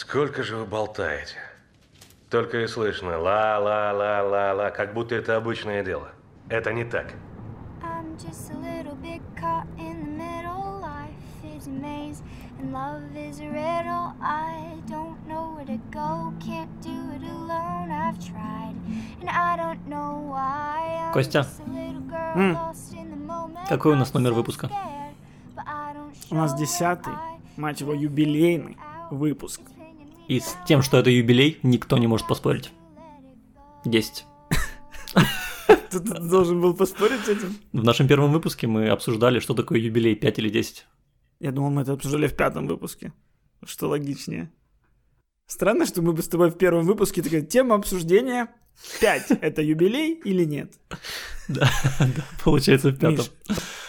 Сколько же вы болтаете? Только и слышно ла-ла-ла-ла-ла, как будто это обычное дело. Это не так. I'm just a little bit caught in the middle. Life is a maze and love is a riddle. I don't know where to go, can't do it alone. I've tried and I don't know why. I'm Костя. moment. Какой у нас номер выпуска? У нас десятый, мать его, юбилейный выпуск. И с тем, что это юбилей, никто не может поспорить. 10. Ты, должен был поспорить с этим? В нашем первом выпуске мы обсуждали, что такое юбилей, 5 или 10. Я думал, мы это обсуждали в пятом выпуске. Что логичнее. Странно, что мы бы с тобой в первом выпуске такая тема обсуждения 5. Это юбилей или нет? Да, да, получается в пятом.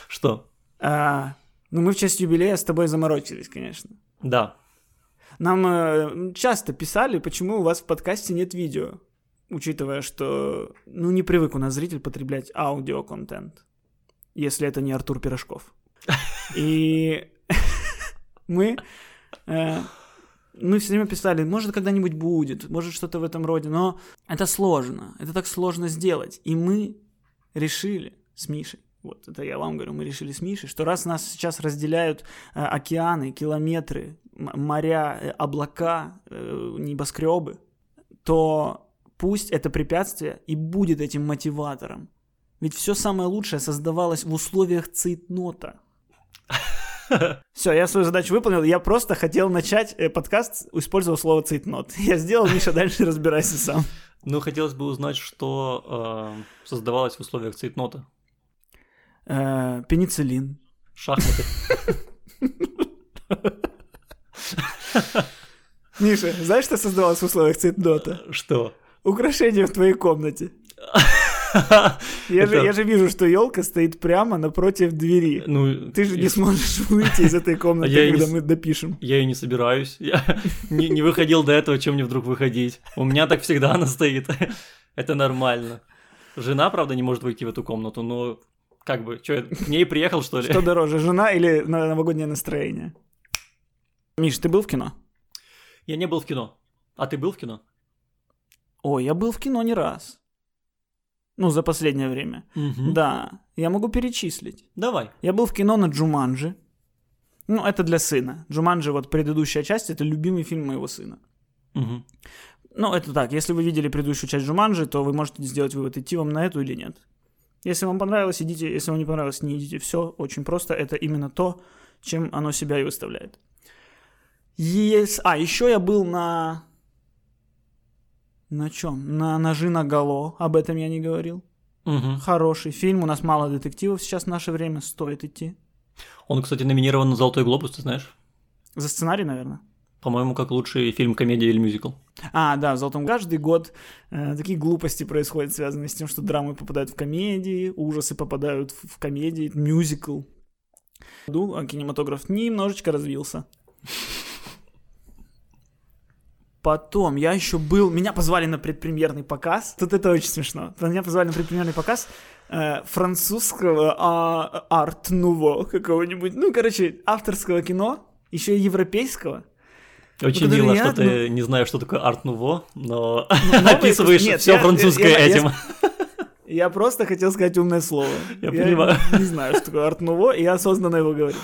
Что? А, ну, мы в честь юбилея с тобой заморочились, конечно. Да. Нам э, часто писали, почему у вас в подкасте нет видео, учитывая, что, ну, не привык у нас зритель потреблять аудиоконтент, если это не Артур Пирожков. И мы, э, мы все время писали, может, когда-нибудь будет, может, что-то в этом роде, но это сложно, это так сложно сделать. И мы решили с Мишей, вот это я вам говорю, мы решили с Мишей, что раз нас сейчас разделяют э, океаны, километры, моря, э, облака, э, небоскребы, то пусть это препятствие и будет этим мотиватором. Ведь все самое лучшее создавалось в условиях цейтнота. Все, я свою задачу выполнил. Я просто хотел начать э, подкаст, использовав слово цейтнот. Я сделал, Миша, дальше разбирайся сам. Ну, хотелось бы узнать, что э, создавалось в условиях цейтнота. Э, пенициллин. Шахматы. Миша, знаешь, что создавалось в условиях цейтнота? Что? Украшение в твоей комнате. Я же, Это- я же вижу, что елка стоит прямо напротив двери. Ну, Ты же и- не сможешь выйти из этой комнаты, я не когда с- мы допишем. Я и не собираюсь. Я не, не выходил до этого, чем мне вдруг выходить. У меня так всегда она стоит. Это нормально. Жена, правда, не может войти в эту комнату, но как бы, что, к ней приехал, что ли? Что дороже, жена или новогоднее настроение? Миш, ты был в кино? Я не был в кино. А ты был в кино? Ой, я был в кино не раз. Ну, за последнее время. Мгм. Да, я могу перечислить. Давай. Я был в кино на Джуманджи. Ну, это для сына. Джуманджи, вот предыдущая часть, это любимый фильм моего сына. Мгм. Ну, это так, если вы видели предыдущую часть Джуманджи, то вы можете сделать вывод, идти вам на эту или нет. Если вам понравилось, идите, если вам не понравилось, не идите. Все очень просто, это именно то, чем оно себя и выставляет. Ес- А, еще я был на... На чем? На «Ножи на гало», об этом я не говорил. Мгм. Хороший фильм, у нас мало детективов сейчас в наше время, стоит идти. Он, кстати, номинирован на Золотой глобус, ты знаешь? За сценарий, наверное. По-моему, как лучший фильм, комедия или мюзикл. А, да, в «Золотом» каждый год э, такие глупости происходят, связанные с тем, что драмы попадают в комедии, ужасы попадают в, в комедии, мюзикл. А кинематограф немножечко развился. Потом я еще был, меня позвали на предпремьерный показ. Тут это очень смешно. Меня позвали на предпремьерный показ э, французского а, арт-нуво какого-нибудь. Ну, короче, авторского кино, еще и европейского. Очень который мило, я, что ты не знаешь, что такое арт-нуво, но новый- описываешь нет, все я- французское я- я- этим. Я просто хотел сказать умное слово. Я понимаю. не знаю, что такое арт-нуво, и я осознанно его говорю.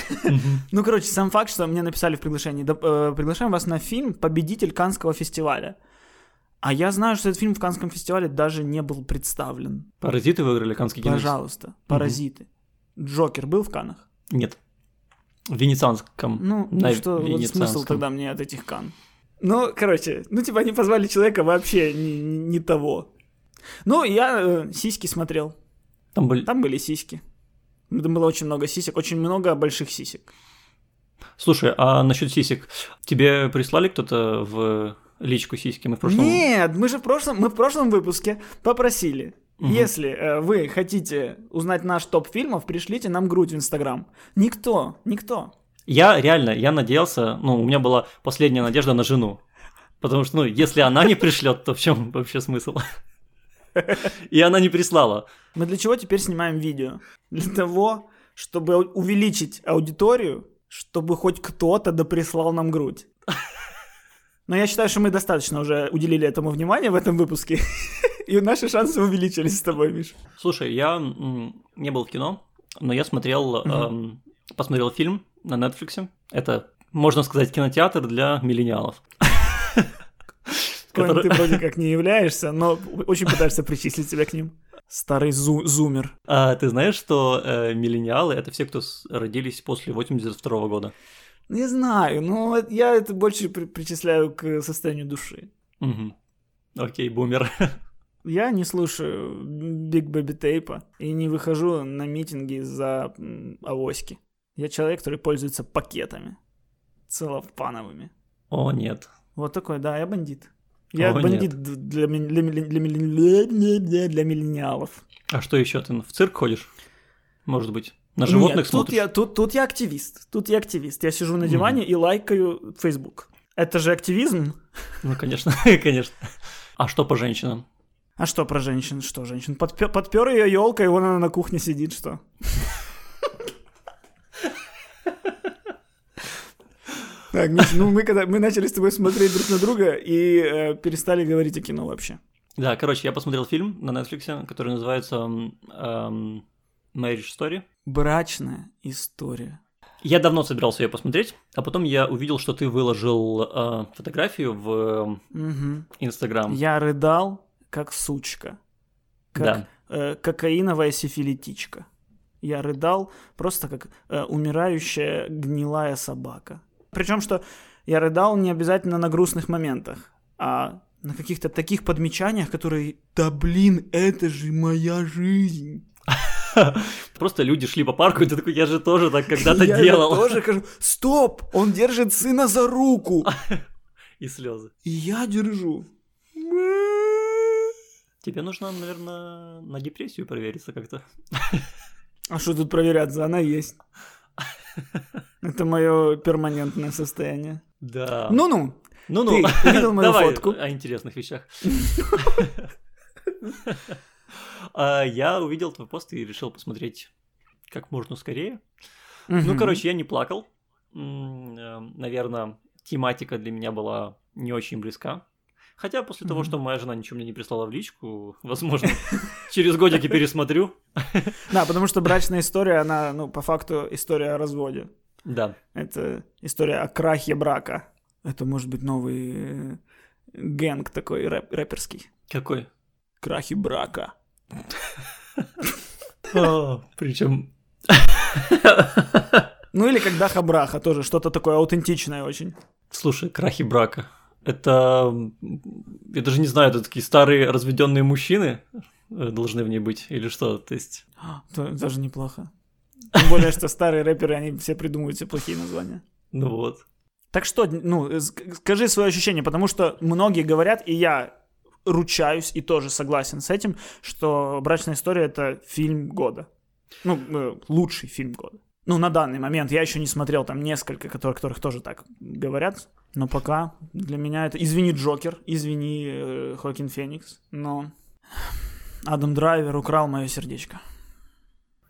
Ну, короче, сам факт, что мне написали в приглашении, э, приглашаем вас на фильм «Победитель Канского фестиваля». А я знаю, что этот фильм в Канском фестивале даже не был представлен. Паразиты выиграли Канский кино. Пожалуйста, «Паразиты». Джокер был в Канах? Нет. В Венецианском. Ну, На ну что, вот смысл тогда мне от этих Кан? Ну, короче, ну, типа, они позвали человека вообще не, не- не того. Ну, я э, сиськи смотрел. Там были... Там были сиськи. Там было очень много сисек, очень много больших сисек. Слушай, а насчет сисек, тебе прислали кто-то в личку сиськи? Мы в прошлом... Нет, мы же в прошлом, мы в прошлом выпуске попросили. Мгм. Если э, вы хотите узнать наш топ фильмов, пришлите нам грудь в Инстаграм. Никто, никто. Я реально, я надеялся, ну, у меня была последняя надежда на жену. Потому что, ну, если она не пришлет, то в чем вообще смысл? И она не прислала. Мы для чего теперь снимаем видео? Для того, чтобы увеличить аудиторию, чтобы хоть кто-то доприслал нам грудь. Но я считаю, что мы достаточно уже уделили этому внимания в этом выпуске. И наши шансы увеличились с тобой, Миш. Слушай, я не был в кино, но я смотрел, эм, посмотрел фильм на Netflix. Это, можно сказать, кинотеатр для миллениалов. Который- ты вроде как не являешься, но очень пытаешься причислить себя к ним. Старый зу- зумер. А ты знаешь, что э, миллениалы это все, кто родились после 82 года? Не знаю, но я это больше при- причисляю к состоянию души. Мгм. Окей, бумер. Я не слушаю Big Baby Tape и не выхожу на митинги за авоськи. Я человек, который пользуется пакетами целлофановыми. О, нет. Вот такой, да, я бандит. Я О, бандит для, для, милли- для, милли- для миллениалов. А что еще? Ты в цирк ходишь? Может быть. На животных Нет, тут смотришь? я, тут, тут я активист. Тут я активист. Я сижу на диване и лайкаю Facebook. Это же активизм. Ну, конечно, конечно. А что по женщинам? А что про женщин? Что женщин? Подпер, подпер ее елка, и вон она на кухне сидит, что? Так, Миш, ну мы когда мы начали с тобой смотреть друг на друга и э, перестали говорить о кино вообще. Да, короче, я посмотрел фильм на Netflix, который называется м, эм, Marriage Story. Брачная история. Я давно собирался ее посмотреть, а потом я увидел, что ты выложил э, фотографию в. Инстаграм. Я рыдал, как сучка. Как Да. э, кокаиновая сифилитичка. Я рыдал просто как э, умирающая гнилая собака. Причем, что я рыдал не обязательно на грустных моментах, а на каких-то таких подмечаниях, которые «Да блин, это же моя жизнь!» Просто люди шли по парку, и ты такой, я же тоже так когда-то Я делал. тоже кажу «Стоп! Он держит сына за руку!» И слезы. И я держу. Тебе нужно, наверное, на депрессию провериться как-то. А что тут проверяться? Она есть. Это мое перманентное состояние. Да. Ну-ну, Ну-ну. ты увидел мою Давай фотку? о интересных вещах. А, Я увидел твой пост и решил посмотреть как можно скорее. Ну, короче, я не плакал. Наверное, тематика для меня была не очень близка. Хотя после того, что моя жена ничего мне не прислала в личку, возможно, через годики пересмотрю. Да, потому что брачная история, она, ну, по факту история о разводе. Да. Это история о крахе брака. Это может быть новый э, гэнг такой рэп- рэперский. Какой? Крахи брака. Причем Ну или как Даха Браха, тоже что-то такое аутентичное очень. Слушай, крахи брака. Это, я даже не знаю, это такие старые разведенные мужчины э, должны в ней быть или что? То есть, То- Тоже неплохо. Тем более, что старые рэперы, они все придумывают все плохие названия. ну вот. Так что, ну, ск- скажи свое ощущение, потому что многие говорят, и я ручаюсь и тоже согласен с этим, что «Брачная история» — это фильм года. Ну, э, лучший фильм года. Ну, на данный момент. Я еще не смотрел там несколько, которые, которых тоже так говорят. Но пока для меня это... Извини, Джокер, извини, э, Хоакин Феникс, но Адам Драйвер украл мое сердечко.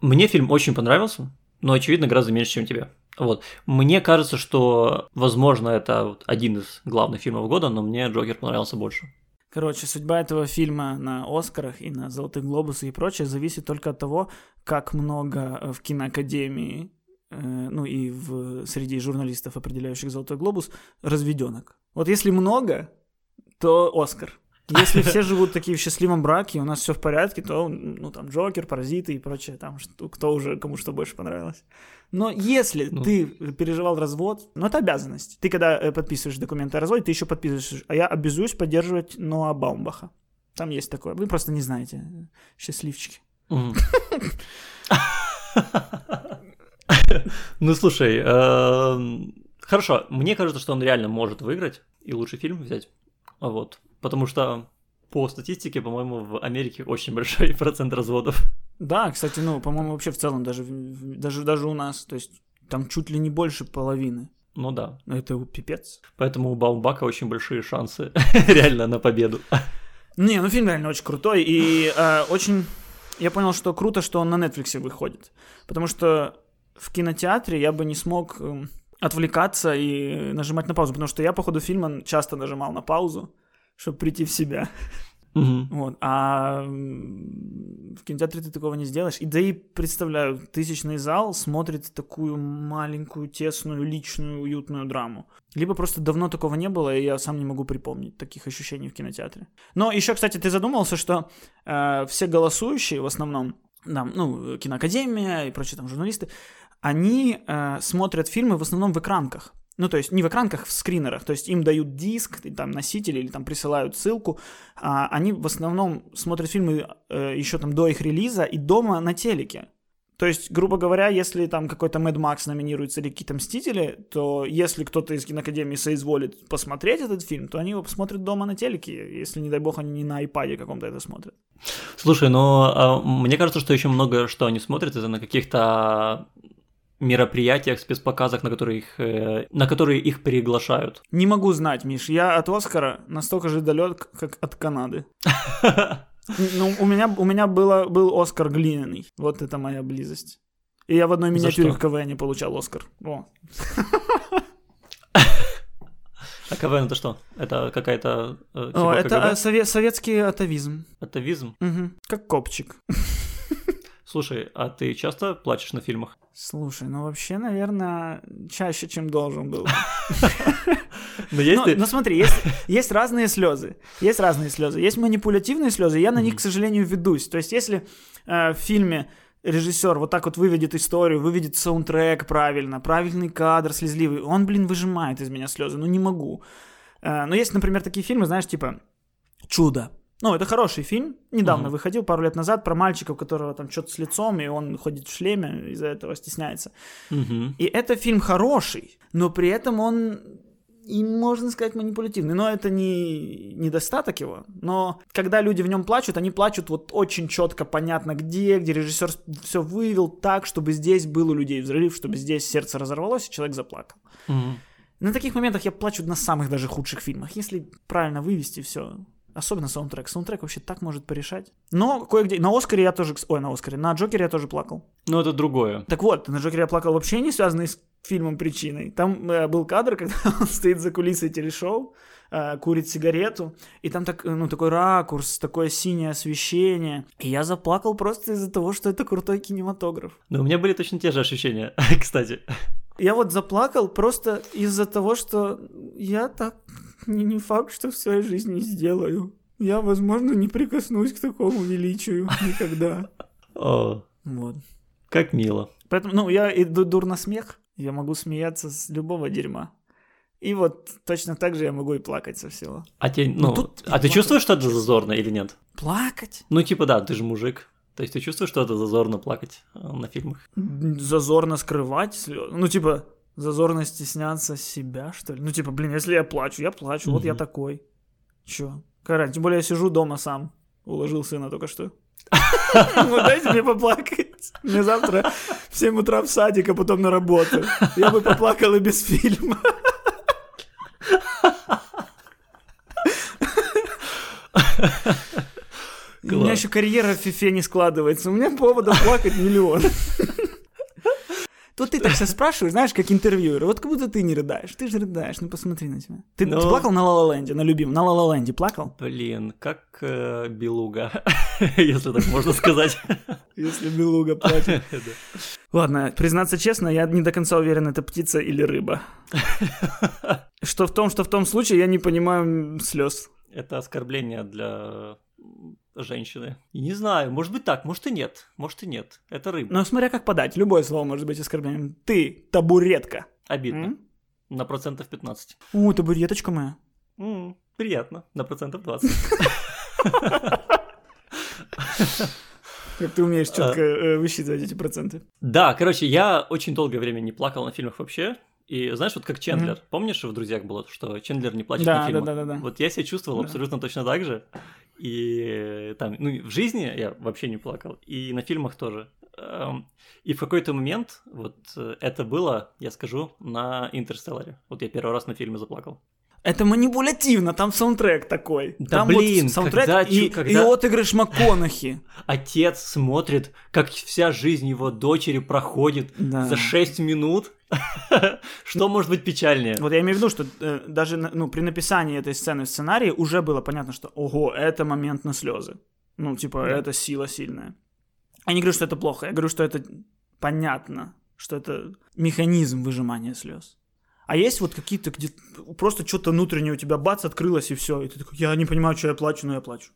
Мне фильм очень понравился, но, очевидно, гораздо меньше, чем тебе. Вот. Мне кажется, что, возможно, это один из главных фильмов года, но мне Джокер понравился больше. Короче, судьба этого фильма на Оскарах и на Золотых Глобусах и прочее зависит только от того, как много э, в киноакадемии, э, ну и в, среди журналистов, определяющих Золотой Глобус, разведенок. Вот если много, то Оскар. Если все живут такие в счастливом браке, у нас все в порядке, то, ну, там, Джокер, Паразиты и прочее, там, что- кто уже, кому что больше понравилось. Но если Ну. ты переживал развод, ну, это обязанность. Ты, когда э, подписываешь документы о разводе, ты еще подписываешь, а я обязуюсь поддерживать Ноа Баумбаха. Там есть такое. Вы просто не знаете. Счастливчики. Мгм. Ну, слушай, эм, хорошо, мне кажется, что он реально может выиграть и лучший фильм взять. Вот. Потому что по статистике, по-моему, в Америке очень большой процент разводов. Да, кстати, ну, по-моему, вообще в целом, даже, даже, даже у нас, то есть там чуть ли не больше половины. Ну да. Это пипец. Поэтому у Баумбака очень большие шансы реально на победу. Не, ну фильм реально очень крутой. И э, очень... Я понял, что круто, что он на Netflix выходит. Потому что в кинотеатре я бы не смог... эм, отвлекаться и нажимать на паузу, потому что я по ходу фильма часто нажимал на паузу, чтобы прийти в себя. Мгм. Вот. А в кинотеатре ты такого не сделаешь. И да и представляю, тысячный зал смотрит такую маленькую, тесную, личную, уютную драму. Либо просто давно такого не было, и я сам не могу припомнить таких ощущений в кинотеатре. Но еще, кстати, ты задумался, что э, все голосующие в основном, да, ну, киноакадемия и прочие там журналисты, они э, смотрят фильмы в основном в экранках. Ну, то есть не в экранках, в скринерах. То есть им дают диск, там носитель или там присылают ссылку. А они в основном смотрят фильмы э, еще там до их релиза и дома на телеке. То есть, грубо говоря, если там какой-то Mad Max номинируется или какие-то Мстители, то если кто-то из киноакадемии соизволит посмотреть этот фильм, то они его посмотрят дома на телеке, если, не дай бог, они не на iPad каком-то это смотрят. Слушай, ну а, мне кажется, что еще много что они смотрят, это на каких-то мероприятиях, спецпоказах, на которые их, э, на которые их приглашают. Не могу знать, Миш, я от Оскара настолько же далек, как от Канады. Ну, у меня, у меня было, был Оскар глиняный. Вот это моя близость. И я в одной миниатюре в КВН получал Оскар. О. А КВН это что? Это какая-то... э, О, типа это КГБ? э, сове- советский атовизм. Атовизм? Мгм. Как копчик. Слушай, а ты часто плачешь на фильмах? Слушай, ну вообще, наверное, чаще, чем должен был. Ну, есть Ну, ну смотри, есть, есть разные слезы. Есть разные слезы. Есть манипулятивные слезы, я на них, к сожалению, ведусь. То есть, если э, в фильме режиссер вот так вот выведет историю, выведет саундтрек правильно, правильный кадр слезливый, он, блин, выжимает из меня слезы. Ну, не могу. Э, но есть, например, такие фильмы, знаешь, типа «Чудо». Ну, это хороший фильм. Недавно Мгм. выходил, пару лет назад, про мальчика, у которого там что-то с лицом, и он ходит в шлеме, из-за этого стесняется. Мгм. И это фильм хороший, но при этом он и можно сказать манипулятивный. Но это не недостаток его. Но когда люди в нем плачут, они плачут вот очень четко, понятно где, где режиссер все вывел так, чтобы здесь был у людей взрыв, чтобы здесь сердце разорвалось, и человек заплакал. Мгм. На таких моментах я плачу на самых даже худших фильмах. Если правильно вывести все. Особенно саундтрек. Саундтрек вообще так может порешать. Но кое-где... На Оскаре я тоже... Ой, на Оскаре. На Джокере я тоже плакал. Ну, это другое. Так вот, на Джокере я плакал вообще не связанный с фильмом причиной. Там э, был кадр, когда он стоит за кулисой телешоу, э, курит сигарету, и там так, э, ну, такой ракурс, такое синее освещение. И я заплакал просто из-за того, что это крутой кинематограф. Ну, у меня были точно те же ощущения, кстати. Я вот заплакал просто из-за того, что я так не, не факт, что в своей жизни сделаю. Я, возможно, не прикоснусь к такому величию никогда. О, Вот. как мило. Поэтому, ну, я иду дур на смех, я могу смеяться с любого дерьма. И вот точно так же я могу и плакать со всего. А, те, ну, тут а ты плакать. чувствуешь, что это зазорно или нет? Плакать? Ну, типа, да, ты же мужик. То есть ты чувствуешь, что это зазорно плакать э, на фильмах? Зазорно скрывать слезы? Ну, типа, зазорно стесняться себя, что ли? Ну, типа, блин, если я плачу, я плачу, вот я такой. Чё? Какая Тем более я сижу дома сам. Уложил сына только что. Ну, дайте мне поплакать. Мне завтра в 7 утра в садик, а потом на работу. Я бы поплакал и без фильма. У меня еще карьера в фифе не складывается. У меня поводов плакать миллион. Тут ты так все спрашиваешь, знаешь, как интервьюер. Вот как будто ты не рыдаешь. Ты же рыдаешь, ну посмотри на тебя. Ты, Ну. ты плакал на Ла Ленде, на любимом? На Ла Ленде плакал? Блин, как э, белуга, если так можно сказать. Если белуга плачет. Ладно, признаться честно, я не до конца уверен, это птица или рыба. Что в том, что в том случае я не понимаю слез. Это оскорбление для женщины. И не знаю, может быть так, может и нет, может и нет. Это рыба. Но смотря как подать, любое слово может быть оскорблением. Ты, табуретка. Обидно. М? На процентов 15. О, табуреточка моя. М, приятно. На процентов 20. Как ты умеешь четко э, высчитывать эти проценты. Да, короче, я очень долгое время не плакал на фильмах вообще. И знаешь, вот как Чендлер. Помнишь, в «Друзьях» было, что Чендлер не плачет Да, на да, фильмах? да, да, да. Вот я себя чувствовал Да. абсолютно точно так же. И там, ну, в жизни я вообще не плакал. И на фильмах тоже. Эм, И в какой-то момент, вот э, это было, я скажу, на «Интерстелларе». Вот я первый раз на фильме заплакал. Это манипулятивно, там саундтрек такой. Да там блин, вот саундтрек когда и, когда- и отыгрыш МакКонахи. Отец смотрит, как вся жизнь его дочери проходит Да. за 6 минут, Что может быть печальнее? Вот я имею в виду, что э, даже ну, при написании этой сцены в сценарии уже было понятно, что ого, это момент на слезы. Ну, типа, это сила сильная. Я не говорю, что это плохо, я говорю, что это понятно, что это механизм выжимания слез. А есть вот какие-то, где просто что-то внутреннее у тебя бац, открылось и все. И ты такой, я не понимаю, что я плачу, но я плачу.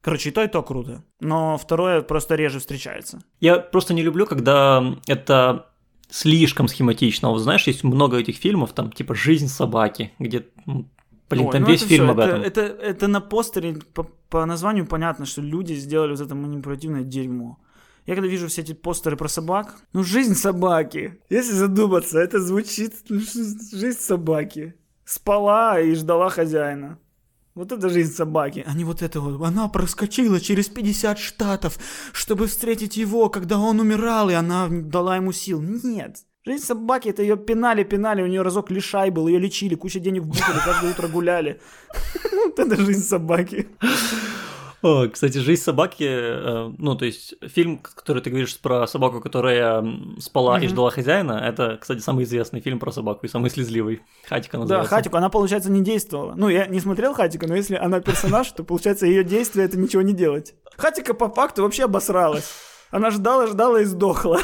Короче, и то, и то круто. Но второе просто реже встречается. Я просто не люблю, когда это слишком схематично. Вот знаешь, есть много этих фильмов, там, типа «Жизнь собаки», где, блин, Ой, там ну весь это фильм всё, об это, этом. Это, это на постере по, по названию понятно, что люди сделали вот это манипулятивное дерьмо. Я когда вижу все эти постеры про собак, ну жизнь собаки. Если задуматься, это звучит ну, жизнь собаки. Спала и ждала хозяина. Вот это жизнь собаки, а не вот это вот. Она проскочила через 50 штатов, чтобы встретить его, когда он умирал, и она дала ему сил. Нет. Жизнь собаки, это ее пинали, пинали, у нее разок лишай был, ее лечили, куча денег вбухали, каждое утро гуляли. Вот это жизнь собаки. О, кстати, «Жизнь собаки», э, ну, то есть фильм, который ты говоришь про собаку, которая спала и Мгм. ждала хозяина, это, кстати, самый известный фильм про собаку и самый слезливый. Хатика называется. Да, Хатику, она, получается, не действовала. Ну, я не смотрел Хатику, но если она персонаж, то, получается, ее действие — это ничего не делать. Хатика по факту вообще обосралась. Она ждала, ждала и сдохла.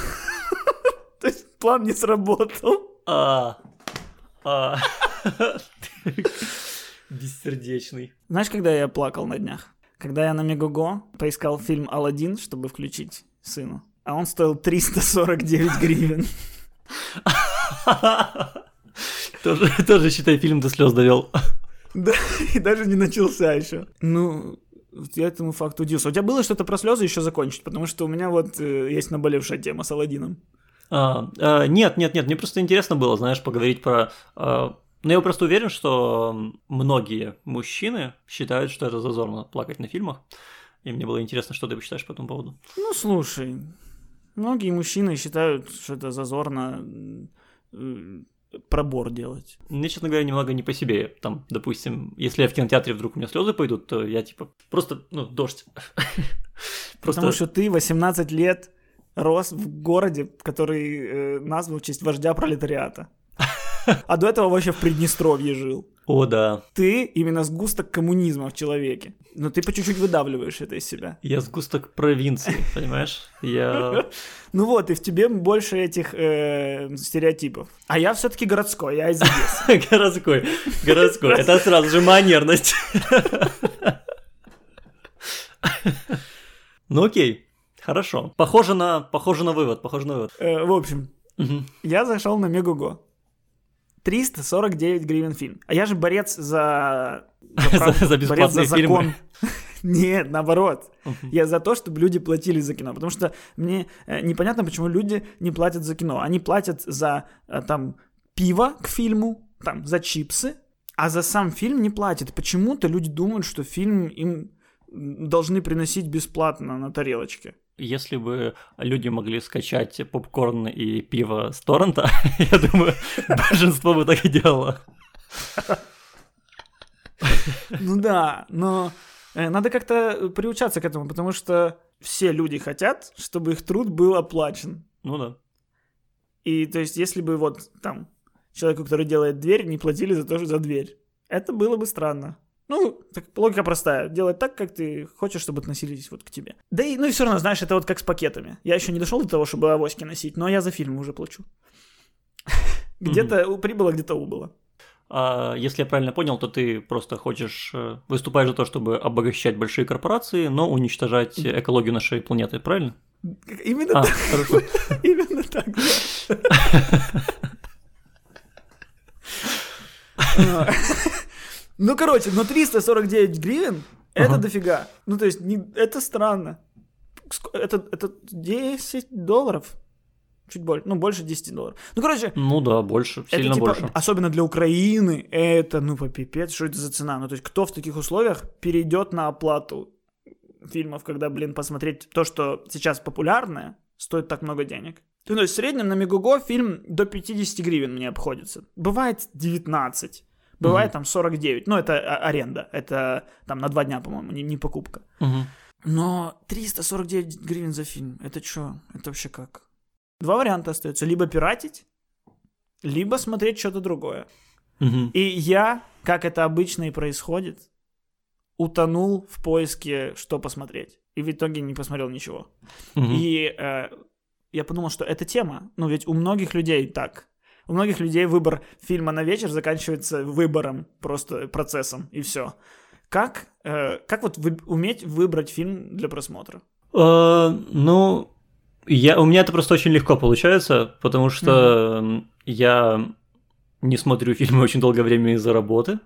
То есть план не сработал. А, а. Бессердечный. Знаешь, когда я плакал на днях? Когда я на Мегого поискал фильм «Аладдин», чтобы включить сыну. А он стоил 349 гривен. Тоже, тоже, считай, фильм до слез довел. Да, и даже не начался еще. Ну, я этому факту удивился. У тебя было что-то про слезы еще закончить? Потому что у меня вот э, есть наболевшая тема с Аладдином. А, а, нет, нет, нет, мне просто интересно было, знаешь, поговорить про... а, ну, я просто уверен, что многие мужчины считают, что это зазорно плакать на фильмах. И мне было интересно, что ты считаешь по этому поводу. Ну, слушай, многие мужчины считают, что это зазорно э, пробор делать. Мне, честно говоря, немного не по себе. Там, допустим, если я в кинотеатре вдруг у меня слезы пойдут, то я типа просто, ну, дождь. Просто Потому что ты 18 лет рос в городе, который э, назван в честь вождя пролетариата. А до этого вообще в Приднестровье жил. О, да. Ты именно сгусток коммунизма в человеке. Но ты по чуть-чуть выдавливаешь это из себя. Я сгусток провинции, понимаешь? Я... Ну вот, и в тебе больше этих э, стереотипов. А я все-таки городской, я из Одессы. Городской, городской. Это сразу же манерность. Ну окей, хорошо. Похоже на, похоже на вывод, похоже на вывод. Э, В общем, я зашел на Мегого. 349 гривен фильм. А я же борец за... За- за борец за бесплатные фильмы. Нет, наоборот. Я за то, чтобы люди платили за кино. Потому что мне э, непонятно, почему люди не платят за кино. Они платят за э, там пиво к фильму, там за чипсы, а за сам фильм не платят. Почему-то люди думают, что фильм им должны приносить бесплатно на тарелочке. Если бы люди могли скачать попкорн и пиво с торрента, я думаю, большинство бы так и делало. Ну да, но э, надо как-то приучаться к этому, потому что все люди хотят, чтобы их труд был оплачен. Ну да. И то есть, если бы вот там человеку, который делает дверь, не платили за то, что за дверь, это было бы странно. Ну, так, логика простая. Делать так, как ты хочешь, чтобы относились вот к тебе. Да и, ну и все равно, знаешь, это вот как с пакетами. Я еще не дошел до того, чтобы авоськи носить, но я за фильм уже плачу. Где-то прибыло, где-то убыло. А если я правильно понял, то ты просто хочешь, э, выступаешь за то, чтобы обогащать большие корпорации, но уничтожать экологию нашей планеты, правильно? Именно А, так. хорошо. Именно так. Ну, короче, но 349 гривен это дофига. Ну, то есть, не- это странно. Это, это 10 долларов. Чуть больше, ну, больше 10 долларов. Ну, короче, Ну да, больше, это сильно типа, больше. особенно для Украины, это, ну, попипец, что это за цена? Ну, то есть, кто в таких условиях перейдет на оплату фильмов, когда, блин, посмотреть то, что сейчас популярное, стоит так много денег? Ну, то есть, в среднем на Мегого фильм до 50 гривен мне обходится. Бывает 19, бывает Мгм. там 49. Ну, это а- аренда, это там на два дня, по-моему, не, не покупка. Мгм. Но 349 гривен за фильм, это что? Это вообще как? Два варианта остается. Либо пиратить, либо смотреть что-то другое. Мгм. И я, как это обычно и происходит, утонул в поиске, что посмотреть. И в итоге не посмотрел ничего. Мгм. И э, я подумал, что это тема. Ну, ведь у многих людей так. У многих людей выбор фильма на вечер заканчивается выбором, просто процессом, и все. Как, э, как вот вы- уметь выбрать фильм для просмотра? Э, ну, я, у меня это просто очень легко получается, потому что м, я не смотрю фильмы очень долгое время из-за работы,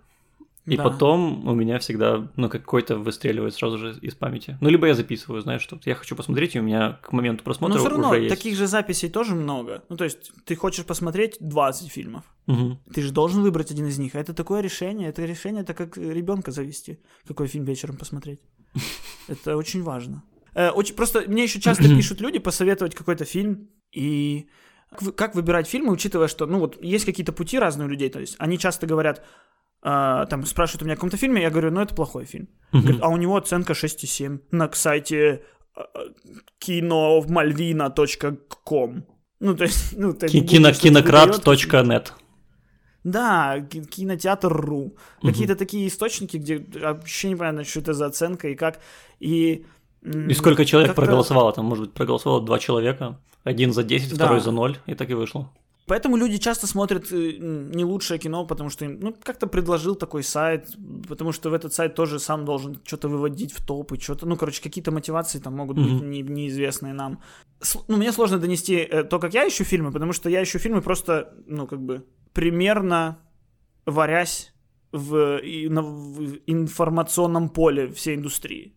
и Да. потом у меня всегда, ну, какой-то выстреливает сразу же из памяти. Ну, либо я записываю, знаешь, что я хочу посмотреть, и у меня к моменту просмотра Но все равно уже есть. таких же записей тоже много. Ну, то есть ты хочешь посмотреть 20 фильмов. Мгм. Ты же должен выбрать один из них. А это такое решение. Это решение, это как ребенка завести. Какой фильм вечером посмотреть. Это очень важно. Э, очень, просто мне еще часто пишут люди посоветовать какой-то фильм. И как выбирать фильмы, учитывая, что, ну вот, есть какие-то пути разные у людей. То есть они часто говорят, а, там, спрашивают у меня о каком-то фильме, я говорю, ну это плохой фильм. Говорят, а у него оценка 6,7 на сайте а, киномальвина.ком. Ну, то есть, ну, ты кино- Кинократ.нет. да, ки- кинотеатр.ру. Какие-то такие источники, где вообще непонятно, что это за оценка и как. И, И сколько человек проголосовало? Там, может быть, проголосовало два человека. Один за 10, Да. второй за 0, и так и вышло. Поэтому люди часто смотрят э, не лучшее кино, потому что им, ну, как-то предложил такой сайт, потому что в этот сайт тоже сам должен что-то выводить в топы, что-то, ну, короче, какие-то мотивации там могут быть Мгм. не- неизвестные нам. С- ну, мне сложно донести э, то, как я ищу фильмы, потому что я ищу фильмы просто, ну, как бы, примерно варясь в, и- на- в информационном поле всей индустрии.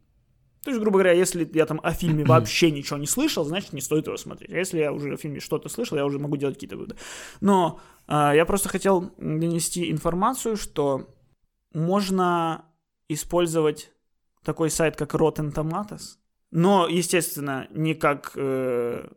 То есть, грубо говоря, если я там о фильме вообще ничего не слышал, значит, не стоит его смотреть. А если я уже о фильме что-то слышал, я уже могу делать какие-то выводы. Но а, я просто хотел донести информацию, что можно использовать такой сайт, как Rotten Tomatoes, но, естественно, не как, э,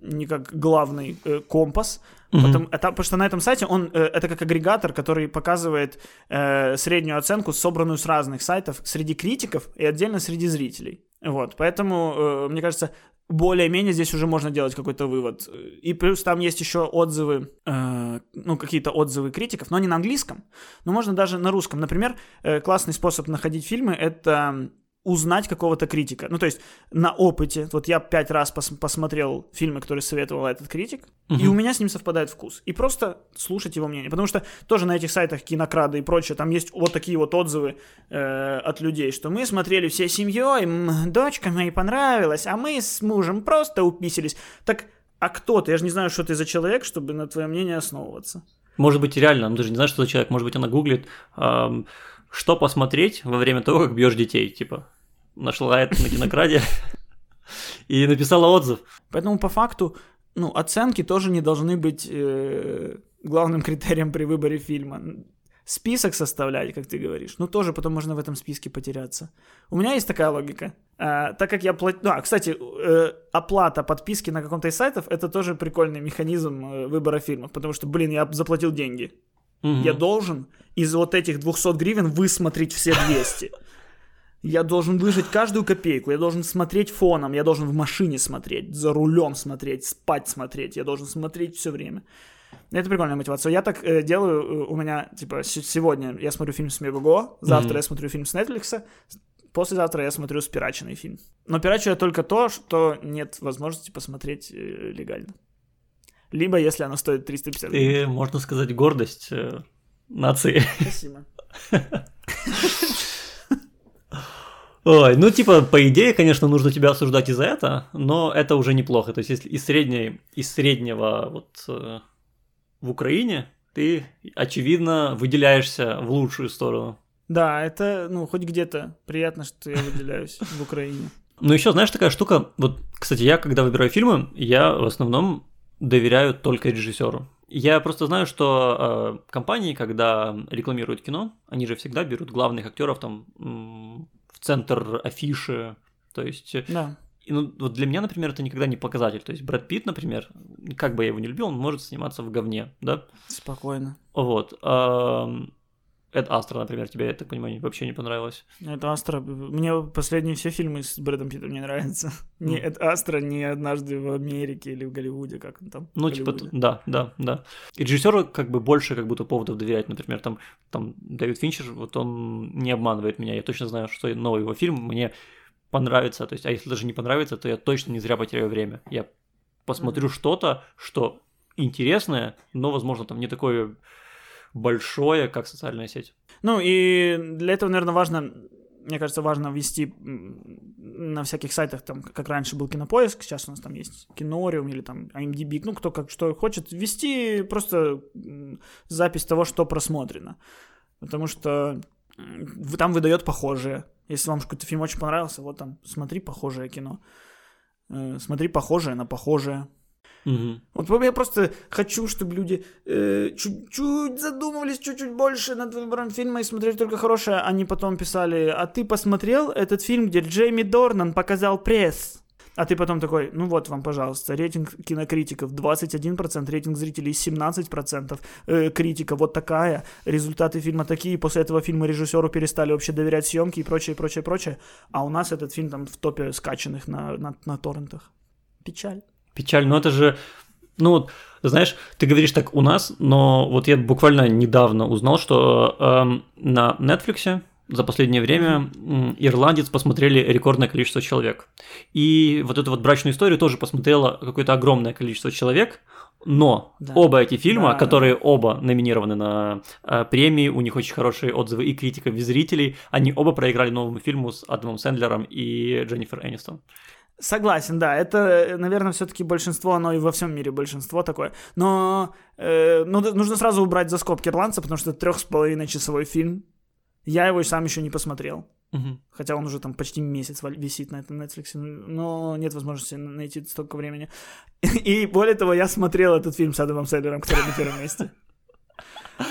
не как главный э, компас, Мгм. Потому, это, потому что на этом сайте он э, это как агрегатор, который показывает э, среднюю оценку, собранную с разных сайтов, среди критиков и отдельно среди зрителей. Вот, поэтому, э, мне кажется, более-менее здесь уже можно делать какой-то вывод. И плюс там есть еще отзывы, э, ну, какие-то отзывы критиков, но не на английском, но можно даже на русском. Например, э, классный способ находить фильмы — это узнать какого-то критика. Ну, то есть на опыте. Вот я пять раз пос- посмотрел фильмы, которые советовал этот критик, и Мгм. у меня с ним совпадает вкус. И просто слушать его мнение. Потому что тоже на этих сайтах кинокрады и прочее, там есть вот такие вот отзывы э, от людей, что мы смотрели всей семьей, дочка моей понравилась, а мы с мужем просто уписились. Так, а кто ты? Я же не знаю, что ты за человек, чтобы на твое мнение основываться. Может быть, реально, ну ты же не знаешь, что за человек. Может быть, она гуглит, ам, что посмотреть во время того, как бьешь детей. Типа, нашла это на кинокраде и написала отзыв. Поэтому по факту, ну, оценки тоже не должны быть э, главным критерием при выборе фильма. Список составлять, как ты говоришь, ну тоже потом можно в этом списке потеряться. У меня есть такая логика. А, так как я платю... А, кстати, э, оплата подписки на каком-то из сайтов это тоже прикольный механизм э, выбора фильмов, потому что, блин, я заплатил деньги. Мгм. Я должен из вот этих 200 гривен высмотреть все 200. Я должен выжать каждую копейку, я должен смотреть фоном, я должен в машине смотреть, за рулем смотреть, спать смотреть, я должен смотреть все время. Это прикольная мотивация. Я так э, делаю, э, у меня, типа, сегодня я смотрю фильм с Мегаго, завтра Мгм. я смотрю фильм с Netflix, послезавтра я смотрю спираченный фильм. Но пирачу я только то, что нет возможности посмотреть э, легально. Либо если оно стоит 350 гривен. Ты, можно сказать, гордость э, нации. Спасибо. Ой, ну типа, по идее, конечно, нужно тебя осуждать и за это, но это уже неплохо. То есть, если из средней, из среднего вот э, в Украине ты, очевидно, выделяешься в лучшую сторону. Да, это, ну, хоть где-то приятно, что я выделяюсь в Украине. Ну, еще, знаешь, такая штука, вот, кстати, я, когда выбираю фильмы, я в основном доверяю только режиссеру. Я просто знаю, что э, компании, когда рекламируют кино, они же всегда берут главных актеров там в центр афиши. То есть, э, Да. и, ну, вот для меня, например, это никогда не показатель. То есть Брэд Питт, например, как бы я его не любил, он может сниматься в говне, да? Спокойно. Вот. ам, Эд Астра, например, тебе, я так понимаю, вообще не понравилось. Это Астра. Мне последние все фильмы с Брэдом Питтом не нравятся. Ни Мгм. Эд Астра, ни однажды в Америке или в Голливуде, как он там. Ну, типа, да, да, да. И режиссеру как бы больше как будто поводов доверять. Например, там, там Дэвид Финчер, вот он не обманывает меня. Я точно знаю, что новый его фильм мне понравится. То есть, а если даже не понравится, то я точно не зря потеряю время. Я посмотрю что-то, что интересное, но, возможно, там не такое большое, как социальная сеть. Ну и для этого, наверное, важно, мне кажется, важно ввести на всяких сайтах, там, как раньше был кинопоиск, сейчас у нас там есть кинориум или там IMDb, ну, кто как что хочет, ввести просто запись того, что просмотрено. Потому что там выдает похожее. Если вам какой-то фильм очень понравился, вот там, смотри похожее кино. Э, Смотри похожее на похожее. Мгм. Вот я просто хочу, чтобы люди э, чуть-чуть задумывались чуть-чуть больше над выбором фильма и смотрели только хорошее, а не потом писали, а ты посмотрел этот фильм, где Джейми Дорнан показал пресс? А ты потом такой, ну вот вам, пожалуйста, рейтинг кинокритиков 21%, рейтинг зрителей 17%, э, критика вот такая, результаты фильма такие, после этого фильма режиссеру перестали вообще доверять съемке и прочее, прочее, прочее, а у нас этот фильм там в топе скачанных на, на, на торрентах. Печаль. Печаль, но это же, ну вот, знаешь, ты говоришь так у нас, но вот я буквально недавно узнал, что эм, на Netflix за последнее время ирландец посмотрели рекордное количество человек. И вот эту вот брачную историю тоже посмотрело какое-то огромное количество человек, но Да. оба эти фильма, Да. которые оба номинированы на э, премии, у них очень хорошие отзывы и критиков, и зрителей, они оба проиграли новому фильму с Адамом Сэндлером и Дженнифер Энистон. Согласен, да. Это, наверное, все-таки большинство, оно и во всем мире большинство такое. Но э, ну, нужно сразу убрать за скобки ирландца, потому что это трех с половиной часовой фильм. Я его сам еще не посмотрел. Мгм. Хотя он уже там почти месяц висит на этом Netflix, но нет возможности на- найти столько времени. И более того, я смотрел этот фильм с Адамом Сэндлером, который на первом месте.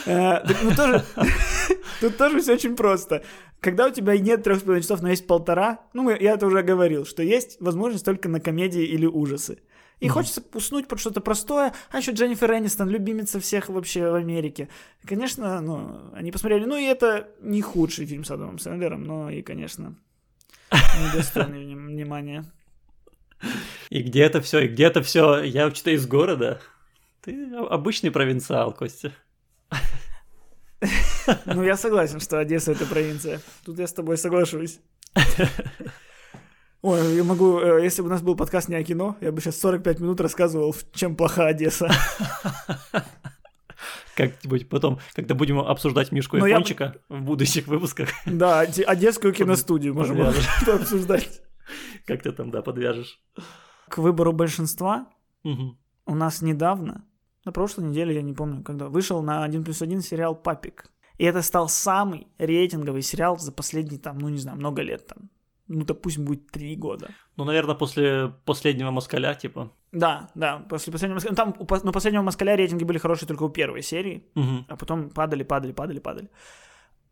Э, Ну, тоже, тут тоже все очень просто. Когда у тебя нет трех с половиной часов, но есть полтора, ну, я это уже говорил, что есть возможность только на комедии или ужасы. И хочется уснуть под что-то простое, а еще Дженнифер Энистон, любимица всех вообще в Америке. Конечно, ну, они посмотрели, ну, и это не худший фильм с Адамом Сэндлером, но и, конечно, недостойный вним- внимания. И где это все? И где это все? Я вообще-то из города. Ты обычный провинциал, Костя. Ну, я согласен, что Одесса — это провинция. Тут я с тобой соглашусь. Ой, я могу, э, если бы у нас был подкаст не о кино, я бы сейчас 45 минут рассказывал, чем плоха Одесса. Как-нибудь потом, когда будем обсуждать Мишку Но я бы- Япончика в будущих выпусках, Да, оде- одесскую киностудию можем обсуждать. как ты там, да, подвяжешь. К выбору большинства Мгм. у нас недавно, на прошлой неделе, я не помню, когда, вышел на 1 плюс 1 сериал «Папик». И это стал самый рейтинговый сериал за последние, там, ну, не знаю, много лет там. Ну, допустим, будет три года. Ну, наверное, после последнего москаля, типа. Да, да, после последнего москаля. Там у, ну, последнего москаля рейтинги были хорошие только у первой серии, Мгм. а потом падали, падали, падали, падали.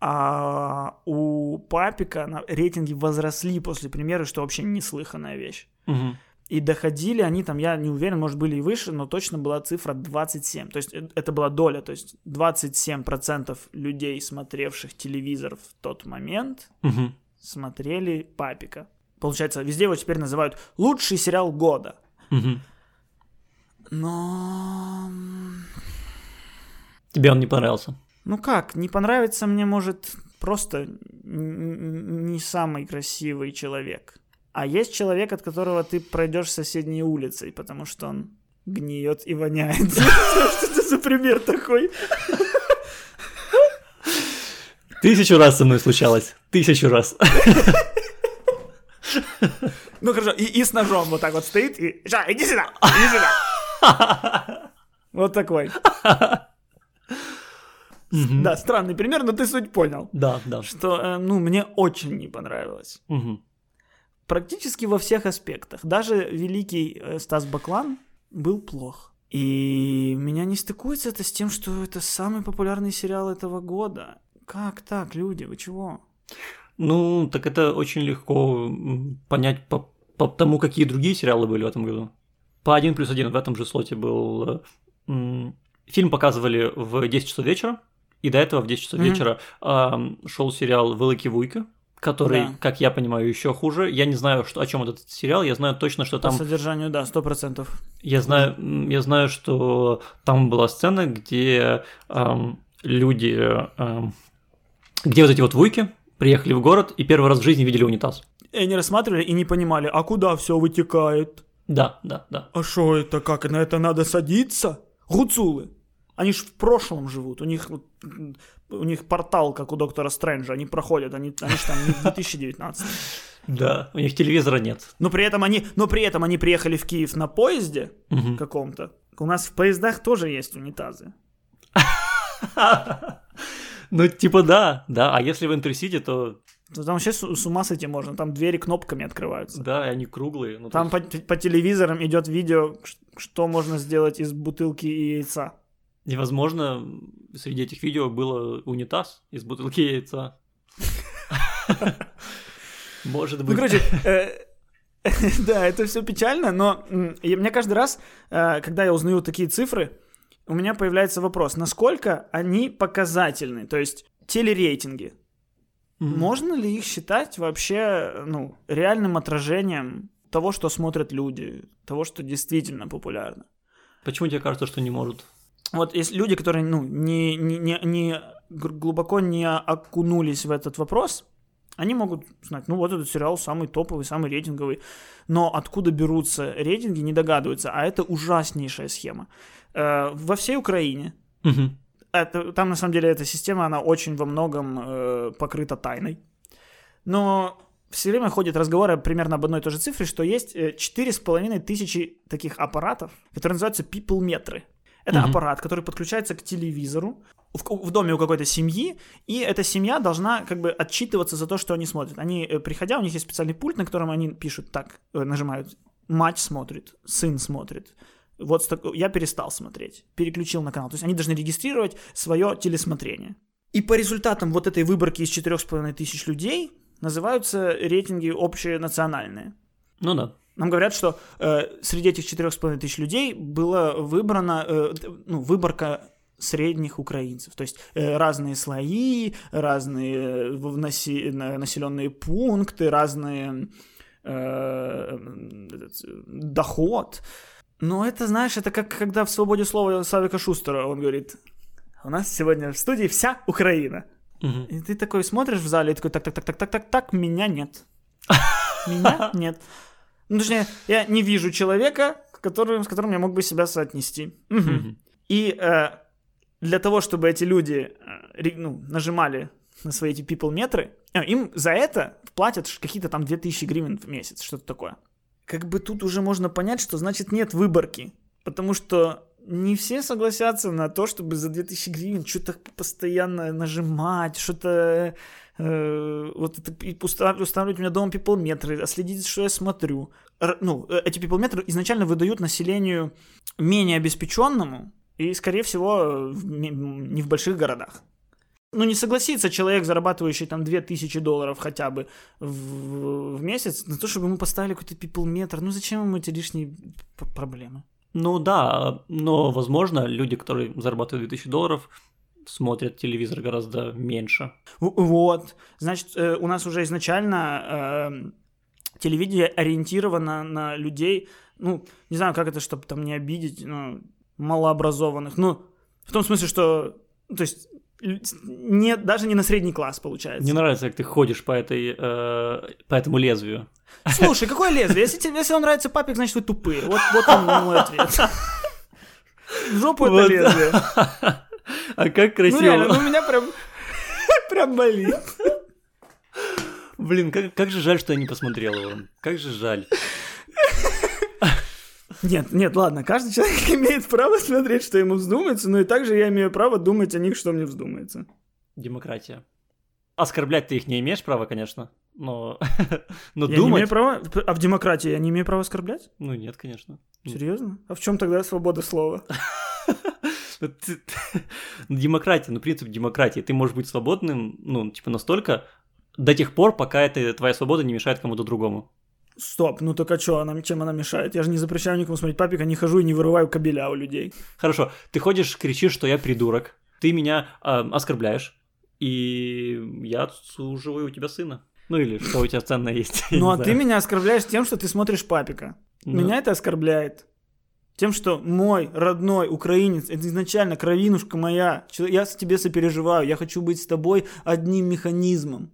А у папика рейтинги возросли после премьеры, что вообще неслыханная вещь. Мгм. И доходили они там, я не уверен, может были и выше, но точно была цифра 27. То есть э- это была доля, то есть 27% людей, смотревших телевизор в тот момент, Мгм. смотрели папика. Получается, везде его теперь называют лучший сериал года. Мгм. Но... Тебе он не понравился. Ну как, не понравится мне, может, просто не самый красивый человек. А есть человек, от которого ты пройдешь соседней улицей, потому что он гниет и воняет. Что это за пример такой? Тысячу раз со мной случалось. Тысячу раз. Ну хорошо, и, и с ножом вот так вот стоит, и «Жа, иди сюда, иди сюда». Вот такой. Да, странный пример, но ты суть понял. Да, да. Что, э, ну, мне очень не понравилось. Практически во всех аспектах. Даже великий э, Стас Баклан был плох. И меня не стыкуется это с тем, что это самый популярный сериал этого года. Как так, люди, вы чего? Ну, так это очень легко понять по, по тому, какие другие сериалы были в этом году. По 1 плюс 1 в этом же слоте был... э, Фильм показывали в 10 часов вечера, и до этого в 10 часов Мгм. вечера шел сериал «Великий Вуйка», который, Да. как я понимаю, еще хуже. Я не знаю, что, о чем этот сериал, я знаю точно, что По там... содержанию, да, сто процентов. Я знаю, я знаю, что там была сцена, где ам, люди, ам, где вот эти вот вуйки приехали в город и первый раз в жизни видели унитаз. И они рассматривали и не понимали, а куда все вытекает? Да, да, да. А что это, как, на это надо садиться? Гуцулы. Они ж в прошлом живут, у них, у них портал, как у доктора Стрэнджа, они проходят, они, они ж там не в 2019. Да, у них телевизора нет. Но при этом они, но при этом они приехали в Киев на поезде Мгм. каком-то. У нас в поездах тоже есть унитазы. Ну, типа да, да. А если в Интерсити, то То Там вообще с, с ума сойти можно, там двери кнопками открываются. да, и они круглые. Ну, Там есть по, по телевизорам идет видео, что можно сделать из бутылки и яйца. Невозможно, среди этих видео было унитаз из бутылки яйца. Может Ну, быть. короче, э, да, это все печально, но и мне каждый раз, э, когда я узнаю такие цифры, у меня появляется вопрос, насколько они показательны, то есть телерейтинги. Можно ли их считать вообще ну, реальным отражением того, что смотрят люди, того, что действительно популярно? Почему тебе кажется, что не может? Вот есть люди, которые ну, не, не, не, не глубоко не окунулись в этот вопрос, они могут знать, ну вот этот сериал самый топовый, самый рейтинговый, но откуда берутся рейтинги, не догадываются, а это ужаснейшая схема. Э, во всей Украине, Мгм. это, там на самом деле эта система, она очень во многом э, покрыта тайной, но все время ходят разговоры примерно об одной и той же цифре, что есть э, 4,5 тысячи таких аппаратов, которые называются people-метры. Это Мгм. аппарат, который подключается к телевизору в, в доме у какой-то семьи, и эта семья должна как бы отчитываться за то, что они смотрят. Они, э, приходя, у них есть специальный пульт, на котором они пишут так, э, нажимают, мать смотрит, сын смотрит, вот я перестал смотреть, переключил на канал. То есть они должны регистрировать свое телесмотрение. И по результатам вот этой выборки из 4,5 тысяч людей называются рейтинги общенациональные. Ну да. Нам говорят, что э, среди этих 4,5 тысяч людей была выбрана э, ну, выборка средних украинцев. То есть э, разные слои, разные э, наси- на- населенные пункты, разные э, доход. Но это, знаешь, это как когда в «Свободе слова» Савика Шустера, он говорит, у нас сегодня в студии вся Украина. Мгм. И ты такой смотришь в зале и такой, так, так, так, так, так, так, так, меня нет. Меня нет. Ну, точнее, я не вижу человека, который, с которым я мог бы себя соотнести. Мгм. Мгм. И э, для того, чтобы эти люди э, ну, нажимали на свои эти people метры, э, им за это платят какие-то там 2000 гривен в месяц, что-то такое. Как бы тут уже можно понять, что значит нет выборки. Потому что не все согласятся на то, чтобы за 2000 гривен что-то постоянно нажимать, что-то э, вот это, и устав- устанавливать у меня дома пиплметры, следить, что я смотрю. Р- ну, э, эти пиплметры изначально выдают населению менее обеспеченному и, скорее всего, в не в больших городах. Ну, не согласится человек, зарабатывающий там 2000 долларов хотя бы в, в месяц, на то, чтобы ему поставили какой-то пиплметр. Ну, зачем ему эти лишние проблемы? Ну да, но, возможно, люди, которые зарабатывают 2000 долларов, смотрят телевизор гораздо меньше. Вот. Значит, э, у нас уже изначально э, телевидение ориентировано на людей, ну, не знаю, как это, чтобы там не обидеть, ну, малообразованных. Ну, в том смысле, что, то есть, не, даже не на средний класс, получается. Мне нравится, как ты ходишь по, этой, э, по этому лезвию. Слушай, какое лезвие? Если, тебе, если вам нравится папик, значит вы тупые. Вот, вот он мой ответ. В жопу это Вот. лезвие. А как Ну красиво. реально, ну у меня прям, прям болит. Блин, как, как же жаль, что я не посмотрел его. Как же жаль. Нет, нет, ладно, каждый человек имеет право смотреть, что ему вздумается, но и также я имею право думать о них, что мне вздумается. Демократия. Оскорблять ты их не имеешь права, конечно, но, но Я не думать... имею права, а в демократии я не имею права оскорблять? Ну нет, конечно. Ну, Серьезно? А в чем тогда свобода слова? ну, ты- Демократия, ну принцип демократии. Ты можешь быть свободным, ну, типа настолько, до тех пор, пока это твоя свобода не мешает кому-то другому. Стоп, ну так а что, она, чем она мешает? Я же не запрещаю никому смотреть папика, не хожу и не вырываю кабеля у людей. Хорошо, ты ходишь, кричишь, что я придурок. ты меня э, оскорбляешь, и я отсуживаю у тебя сына. Ну или что у тебя ценное есть. Ну а ты меня оскорбляешь тем, что ты смотришь папика. Ну, Меня это оскорбляет. Тем, что мой родной украинец, это изначально кровинушка моя, я тебе сопереживаю, я хочу быть с тобой одним механизмом.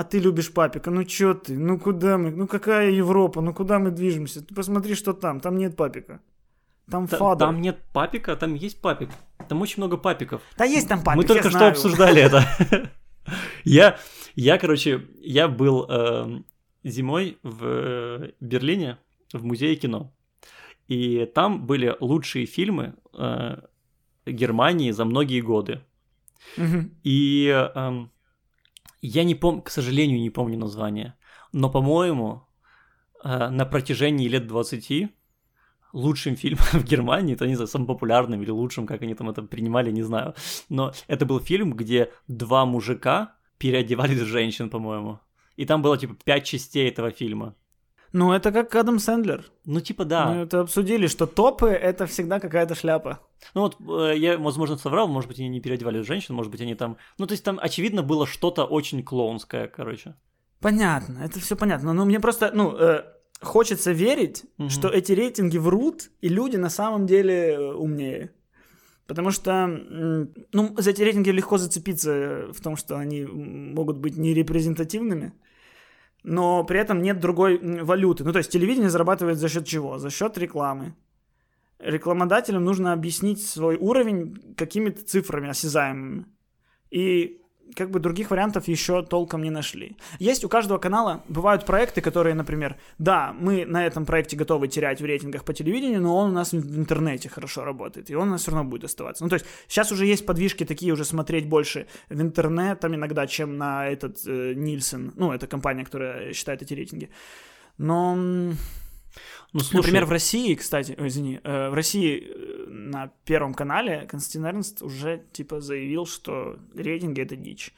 А ты любишь папика, ну чё ты, ну куда мы, ну какая Европа, ну куда мы движемся? Ты посмотри, что там, там нет папика. Там та- фадер. Там нет папика, там есть папик. Там очень много папиков. Да есть там папик, Мы только что знаю. обсуждали это. Я, я, короче, я был эм, зимой в э, Берлине в музее кино. И там были лучшие фильмы э, Германии за многие годы. Мгм. И эм, я не помню, к сожалению, не помню название. Но, по-моему, э, на протяжении лет 20 лучшим фильмом в Германии, это не знаю, самым популярным или лучшим, как они там это принимали, не знаю. Но это был фильм, где два мужика переодевались в женщин, по-моему. И там было типа пять частей этого фильма. Ну это как Адам Сэндлер. Ну, типа, да. Мы это обсудили, что топы это всегда какая-то шляпа. Ну вот э, я, возможно, соврал, может быть, они не переодевались в женщин, может быть, они там... Ну, то есть там, очевидно, было что-то очень клоунское, короче. Понятно, это все понятно. Но мне просто, ну, э, хочется верить, Мгм. что эти рейтинги врут, и люди на самом деле э, умнее. Потому что, ну, за эти рейтинги легко зацепиться э, в том, что они могут быть нерепрезентативными, но при этом нет другой валюты. Ну, то есть телевидение зарабатывает за счет чего? За счет рекламы. Рекламодателям нужно объяснить свой уровень какими-то цифрами осязаемыми. И как бы других вариантов еще толком не нашли. Есть у каждого канала, бывают проекты, которые, например, да, мы на этом проекте готовы терять в рейтингах по телевидению, но он у нас в интернете хорошо работает, и он у нас все равно будет оставаться. Ну, то есть сейчас уже есть подвижки такие уже смотреть больше в интернет там иногда, чем на этот э, Нильсон, ну, это компания, которая считает эти рейтинги. Но, Ну, слушай, например, в России, кстати, ой, извини, э, в России э, на Первом канале Константин Эрнст уже типа заявил, что рейтинги это дичь.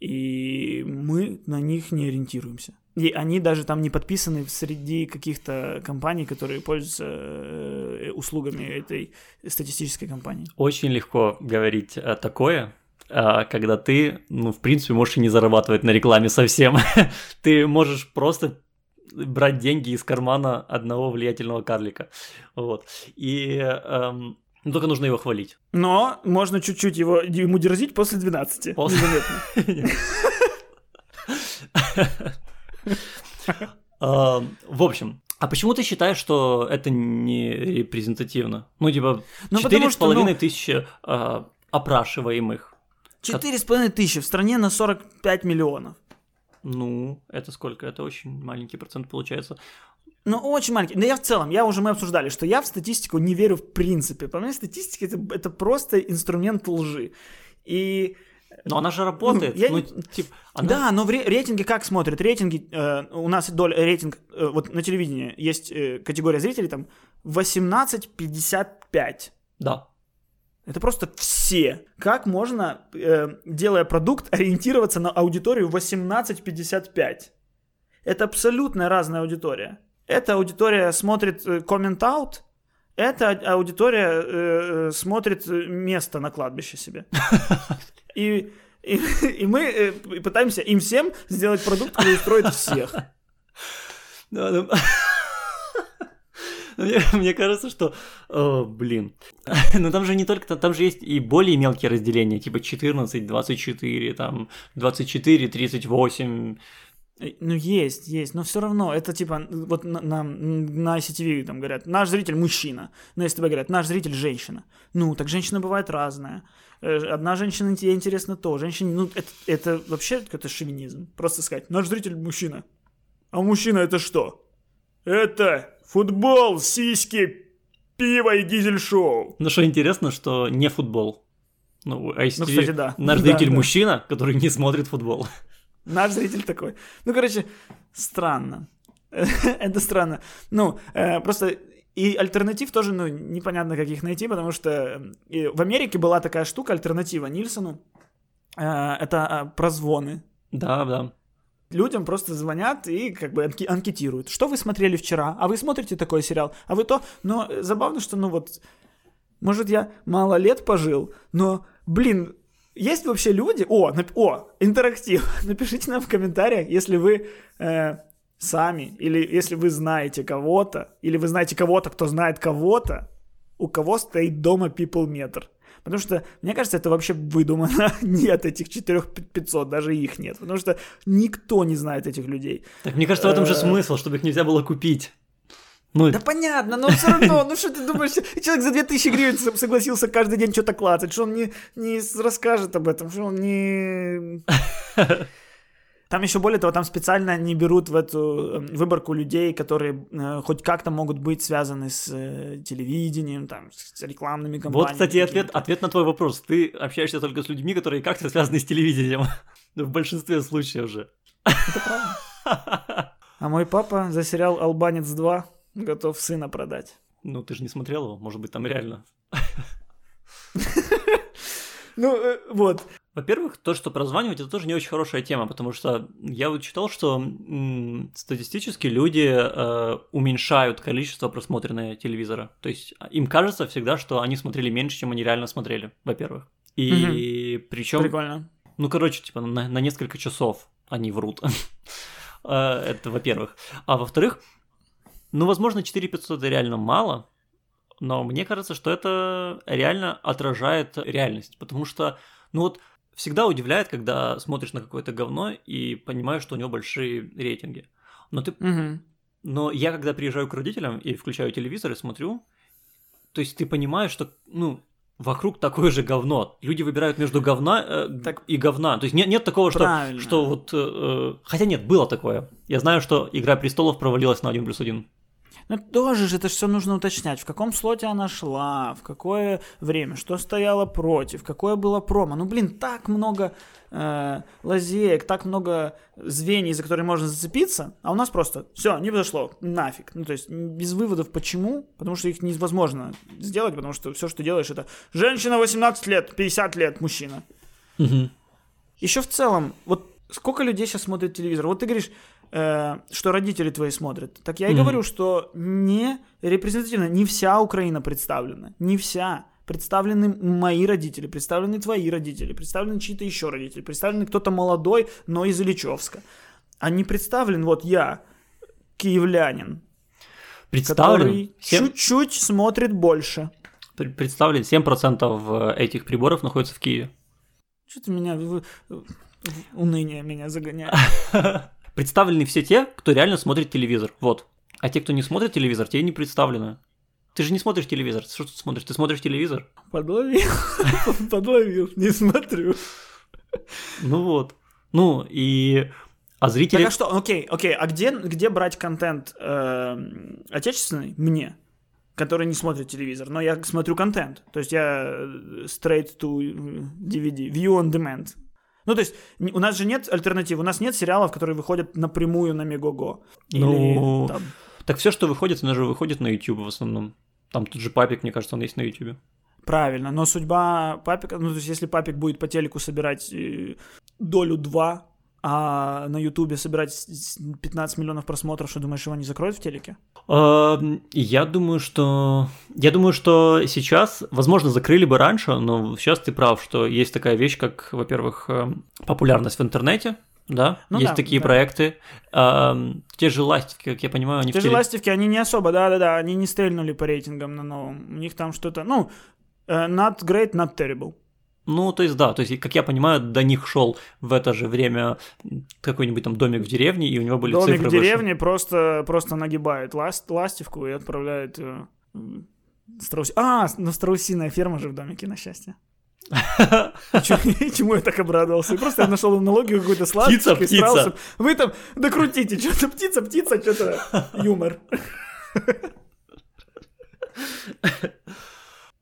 И мы на них не ориентируемся. И они даже там не подписаны среди каких-то компаний, которые пользуются э, услугами этой статистической компании. очень легко говорить такое, когда ты, ну, в принципе, можешь и не зарабатывать на рекламе совсем. ты можешь просто брать деньги из кармана одного влиятельного карлика. Вот. И эм, ну, только нужно его хвалить. Но можно чуть-чуть его, ему дерзить после 12. После-. А, В общем, а почему ты считаешь, что это не репрезентативно? Ну, типа, Ну, четыре с ну- половиной тысячи а, опрашиваемых. Четыре с половиной тысячи в стране на 45 миллионов. Ну, это сколько? Это очень маленький процент получается. Ну, очень маленький. Но я в целом, я уже мы обсуждали, что я в статистику не верю в принципе. По мне, статистика это, это просто инструмент лжи. И Но она же работает. я ну, типа, она- да, но в ре- рейтинге как смотрят? Рейтинги, э, у нас доля рейтинг, э, вот на телевидении есть э, категория зрителей там 18-55. Да. Это просто все. Как можно, э, делая продукт, ориентироваться на аудиторию 18-55? Это абсолютно разная аудитория. Эта аудитория смотрит э, comment out, эта аудитория э, э, смотрит э, место на кладбище себе. И, и, и мы э, пытаемся им всем сделать продукт, который устроит всех. Мне, мне кажется, что, о, блин, ну там же не только, там, же есть и более мелкие разделения, типа 14, 24, там 24, 38. Э, Ну, есть, есть, но все равно, это типа, вот на, на, на ICTV там говорят, наш зритель мужчина, на СТБ говорят, наш зритель женщина. Ну, так женщина бывает разная. Э, Одна женщина тебе интересна то, женщине, ну, это, это вообще какой-то шовинизм. Просто сказать, наш зритель мужчина. А мужчина это что? Это футбол, сиськи, пиво и дизель-шоу. Ну что интересно, что не футбол. Ну, ICTV, Ну, кстати, да. наш Да, зритель да. мужчина, который не смотрит футбол. Наш зритель такой. Ну, короче, странно. Это странно. Ну, э, просто и альтернатив тоже, ну, непонятно, как их найти, потому что э, в Америке была такая штука, альтернатива Нильсону. Э, Это э, прозвоны. Да, да. Людям просто звонят и как бы анкетируют. Что вы смотрели вчера? А вы смотрите такой сериал? А вы то? Но э, забавно, что, ну вот, Может, я мало лет пожил, но, блин, есть вообще люди... О, нап- о, интерактив. Напишите нам в комментариях, если вы э, сами, или если вы знаете кого-то, или вы знаете кого-то, кто знает кого-то, у кого стоит дома people метр. Потому что, мне кажется, это вообще выдумано. Нет этих 4500, даже их нет. Потому что никто не знает этих людей. Так мне кажется, в этом же Э. смысл, чтобы их нельзя было купить. Ну, Да понятно, но все равно, ну что ты думаешь, человек за 2000 гривен согласился каждый день что-то клацать, что он не, не расскажет об этом, что он не... Там еще более того, там специально не берут в эту э, выборку людей, которые э, хоть как-то могут быть связаны с э, телевидением, там, с рекламными компаниями. вот, кстати, ответ, ответ на твой вопрос. Ты общаешься только с людьми, которые как-то связаны с телевидением. В большинстве случаев же. Это правда. А мой папа за сериал «Албанец 2» готов сына продать. Ну, ты же не смотрел его, может быть, там реально. Ну, э, вот. Во-первых, то, что прозванивать, это тоже не очень хорошая тема, потому что я вот читал, что м, статистически люди э, уменьшают количество просмотренного телевизора. То есть а, им кажется всегда, что они смотрели меньше, чем они реально смотрели, во-первых. И причем, Прикольно. ну, короче, типа на, на несколько часов они врут. Э, Это во-первых. А во-вторых, ну, возможно, 4500 это реально мало, но мне кажется, что это реально отражает реальность, потому что, ну вот, всегда удивляет, когда смотришь на какое-то говно и понимаешь, что у него большие рейтинги. Но ты, Мгм. но я когда приезжаю к родителям и включаю телевизор и смотрю, то есть ты понимаешь, что, ну, вокруг такое же говно. Люди выбирают между говна э, Так- и говна. То есть нет, нет такого, что, Правильно. что вот... э, э, хотя нет, было такое. Я знаю, что «Игра престолов» провалилась на 1 плюс 1. Ну тоже же это все нужно уточнять. В каком слоте она шла, в какое время, что стояло против, какое было промо. Ну, блин, так много э, лазеек, так много звеньев, за которые можно зацепиться, а у нас просто все, не подошло, нафиг. Ну, то есть без выводов почему, потому что их невозможно сделать, потому что все, что ты делаешь, это женщина 18 лет, 50 лет, мужчина. Еще в целом, вот сколько людей сейчас смотрит телевизор? Вот ты говоришь, э, что родители твои смотрят. Так я и Мгм. говорю, что не репрезентативно, не вся Украина представлена, не вся. Представлены мои родители, представлены твои родители, представлены чьи-то еще родители, представлены кто-то молодой, но из Ильичевска. А не представлен вот я, киевлянин, Представлен, который семь- чуть-чуть смотрит больше. пр- представлен 7% этих приборов находится в Киеве. Что ты меня уныние меня загоняет? Представлены все те, кто реально смотрит телевизор. Вот. А те, кто не смотрит телевизор, те не представлены. Ты же не смотришь телевизор. Что ты смотришь? Ты смотришь телевизор? Подловил, подловил, не смотрю. Ну вот. Ну и... А зрители... Так а что, окей, окей, а где, где брать контент эм, отечественный мне, который не смотрит телевизор, но я смотрю контент, то есть я э, straight to э, DVD, view on demand. Ну, то есть у нас же нет альтернатив, у нас нет сериалов, которые выходят напрямую на Мегого. Или Ну, там- Так все, что выходит, оно же выходит на YouTube в основном. Там тут же папик, мне кажется, он есть на YouTube. Правильно, но судьба папика, ну, то есть если папик будет по телеку собирать э, долю 2, а на Ютубе собирать с- с 15 миллионов просмотров, что думаешь, его не закроют в телеке? Эм, Я думаю, что... Я думаю, что сейчас, возможно, закрыли бы раньше, но сейчас ты прав, что есть такая вещь, как, во-первых, эм, популярность в интернете, да, Ну есть да, такие да. проекты. Эм, Те же ластики, как я понимаю, они Те в же теле- ластивки, они не особо, да-да-да, они не стрельнули по рейтингам на новом. У них там что-то, ну, э, not great, not terrible. Ну, то есть, да, то есть, как я понимаю, до них шел в это же время какой-нибудь там домик в деревне, и у него были Домик цифры в выше. деревне просто, просто нагибает ласт, ластивку и отправляет э, м, страуси... А, ну страусиная ферма же в домике, на счастье. Чему я так обрадовался? Просто я нашел аналогию какую-то с ласточкой, страусом. Вы там докрутите, что-то птица, птица, что-то юмор.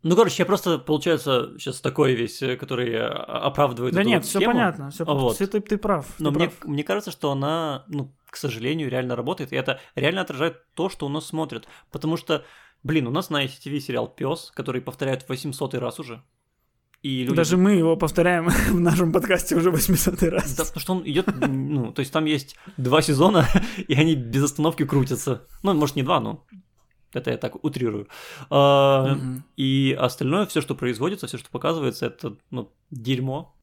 Ну, короче, я просто, получается, сейчас такой весь, э, который э, оправдывает Да эту нет, вот все понятно, все, Вот. ты, ты прав. ты Но мне, прав. мне кажется, что она, ну, к сожалению, реально работает, и это реально отражает то, что у нас смотрят. Потому что, блин, у нас на ICTV сериал Пес, который повторяют в 800 раз уже. И люди... Даже мы его повторяем в нашем подкасте уже 800 раз. Да, потому что он идет, ну, то есть там есть два сезона, и они без остановки крутятся. Ну, может, не два, но Это я так утрирую. А, Мгм. И остальное, все, что производится, все, что показывается, это ну, дерьмо.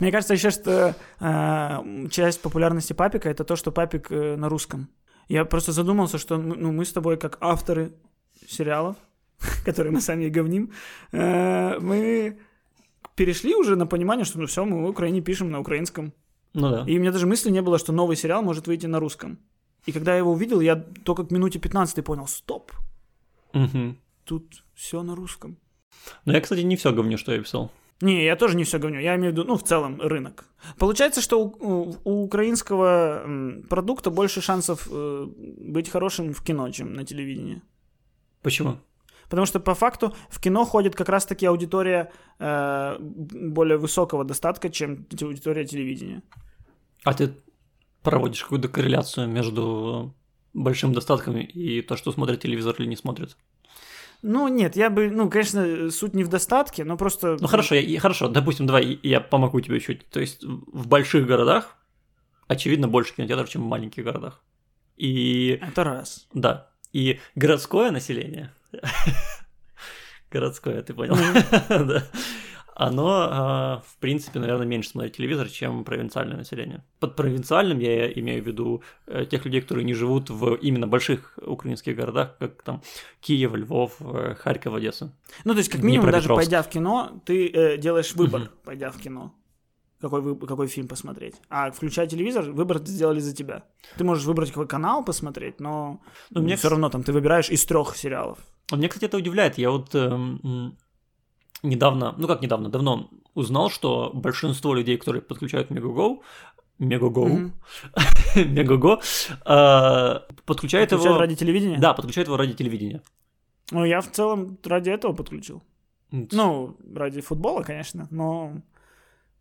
Мне кажется еще, что э, часть популярности Папика это то, что Папик э, на русском. Я просто задумался, что ну, мы с тобой как авторы сериалов, которые мы сами и говним, э, мы перешли уже на понимание, что ну все, мы в Украине пишем на украинском. Ну да. И у меня даже мысли не было, что новый сериал может выйти на русском. И когда я его увидел, я только к минуте 15 понял, стоп, Мгм. тут все на русском. Но я, кстати, не все говню, что я писал. Не, я тоже не все говорю. Я имею в виду, ну, в целом, рынок. Получается, что у, у- украинского продукта больше шансов э, быть хорошим в кино, чем на телевидении. Почему? Потому что по факту в кино ходит как раз-таки аудитория э, более высокого достатка, чем аудитория телевидения. А ты проводишь какую-то корреляцию между большим достатком и то, что смотрит телевизор или не смотрит? Ну, нет, я бы, ну, конечно, суть не в достатке, но просто... Ну хорошо, я, хорошо, допустим, давай я помогу тебе чуть. То есть в больших городах очевидно больше кинотеатров, чем в маленьких городах. И Это раз. да, и городское население, городское, ты понял, да, оно, а, в принципе, наверное, меньше смотрит телевизор, чем провинциальное население. Под провинциальным я имею в виду э, тех людей, которые не живут в именно больших украинских городах, как там Киев, Львов, э, Харьков, Одесса. Ну, то есть, как минимум, даже пойдя в кино, ты э, делаешь выбор, Мгм. пойдя в кино. Какой, какой фильм посмотреть. А включая телевизор, выбор сделали за тебя. Ты можешь выбрать какой канал посмотреть, но Ну, мне, все равно там ты выбираешь из трех сериалов. Мне, кстати, это удивляет. Я вот эм, недавно, ну как недавно, давно узнал, что большинство людей, которые подключают Мегаго, Мегаго, Мгм. Мегаго, э, подключают Включают его... ради телевидения? Да, подключают его ради телевидения. Ну, я в целом ради этого подключил. М, Ну, ради футбола, конечно, но,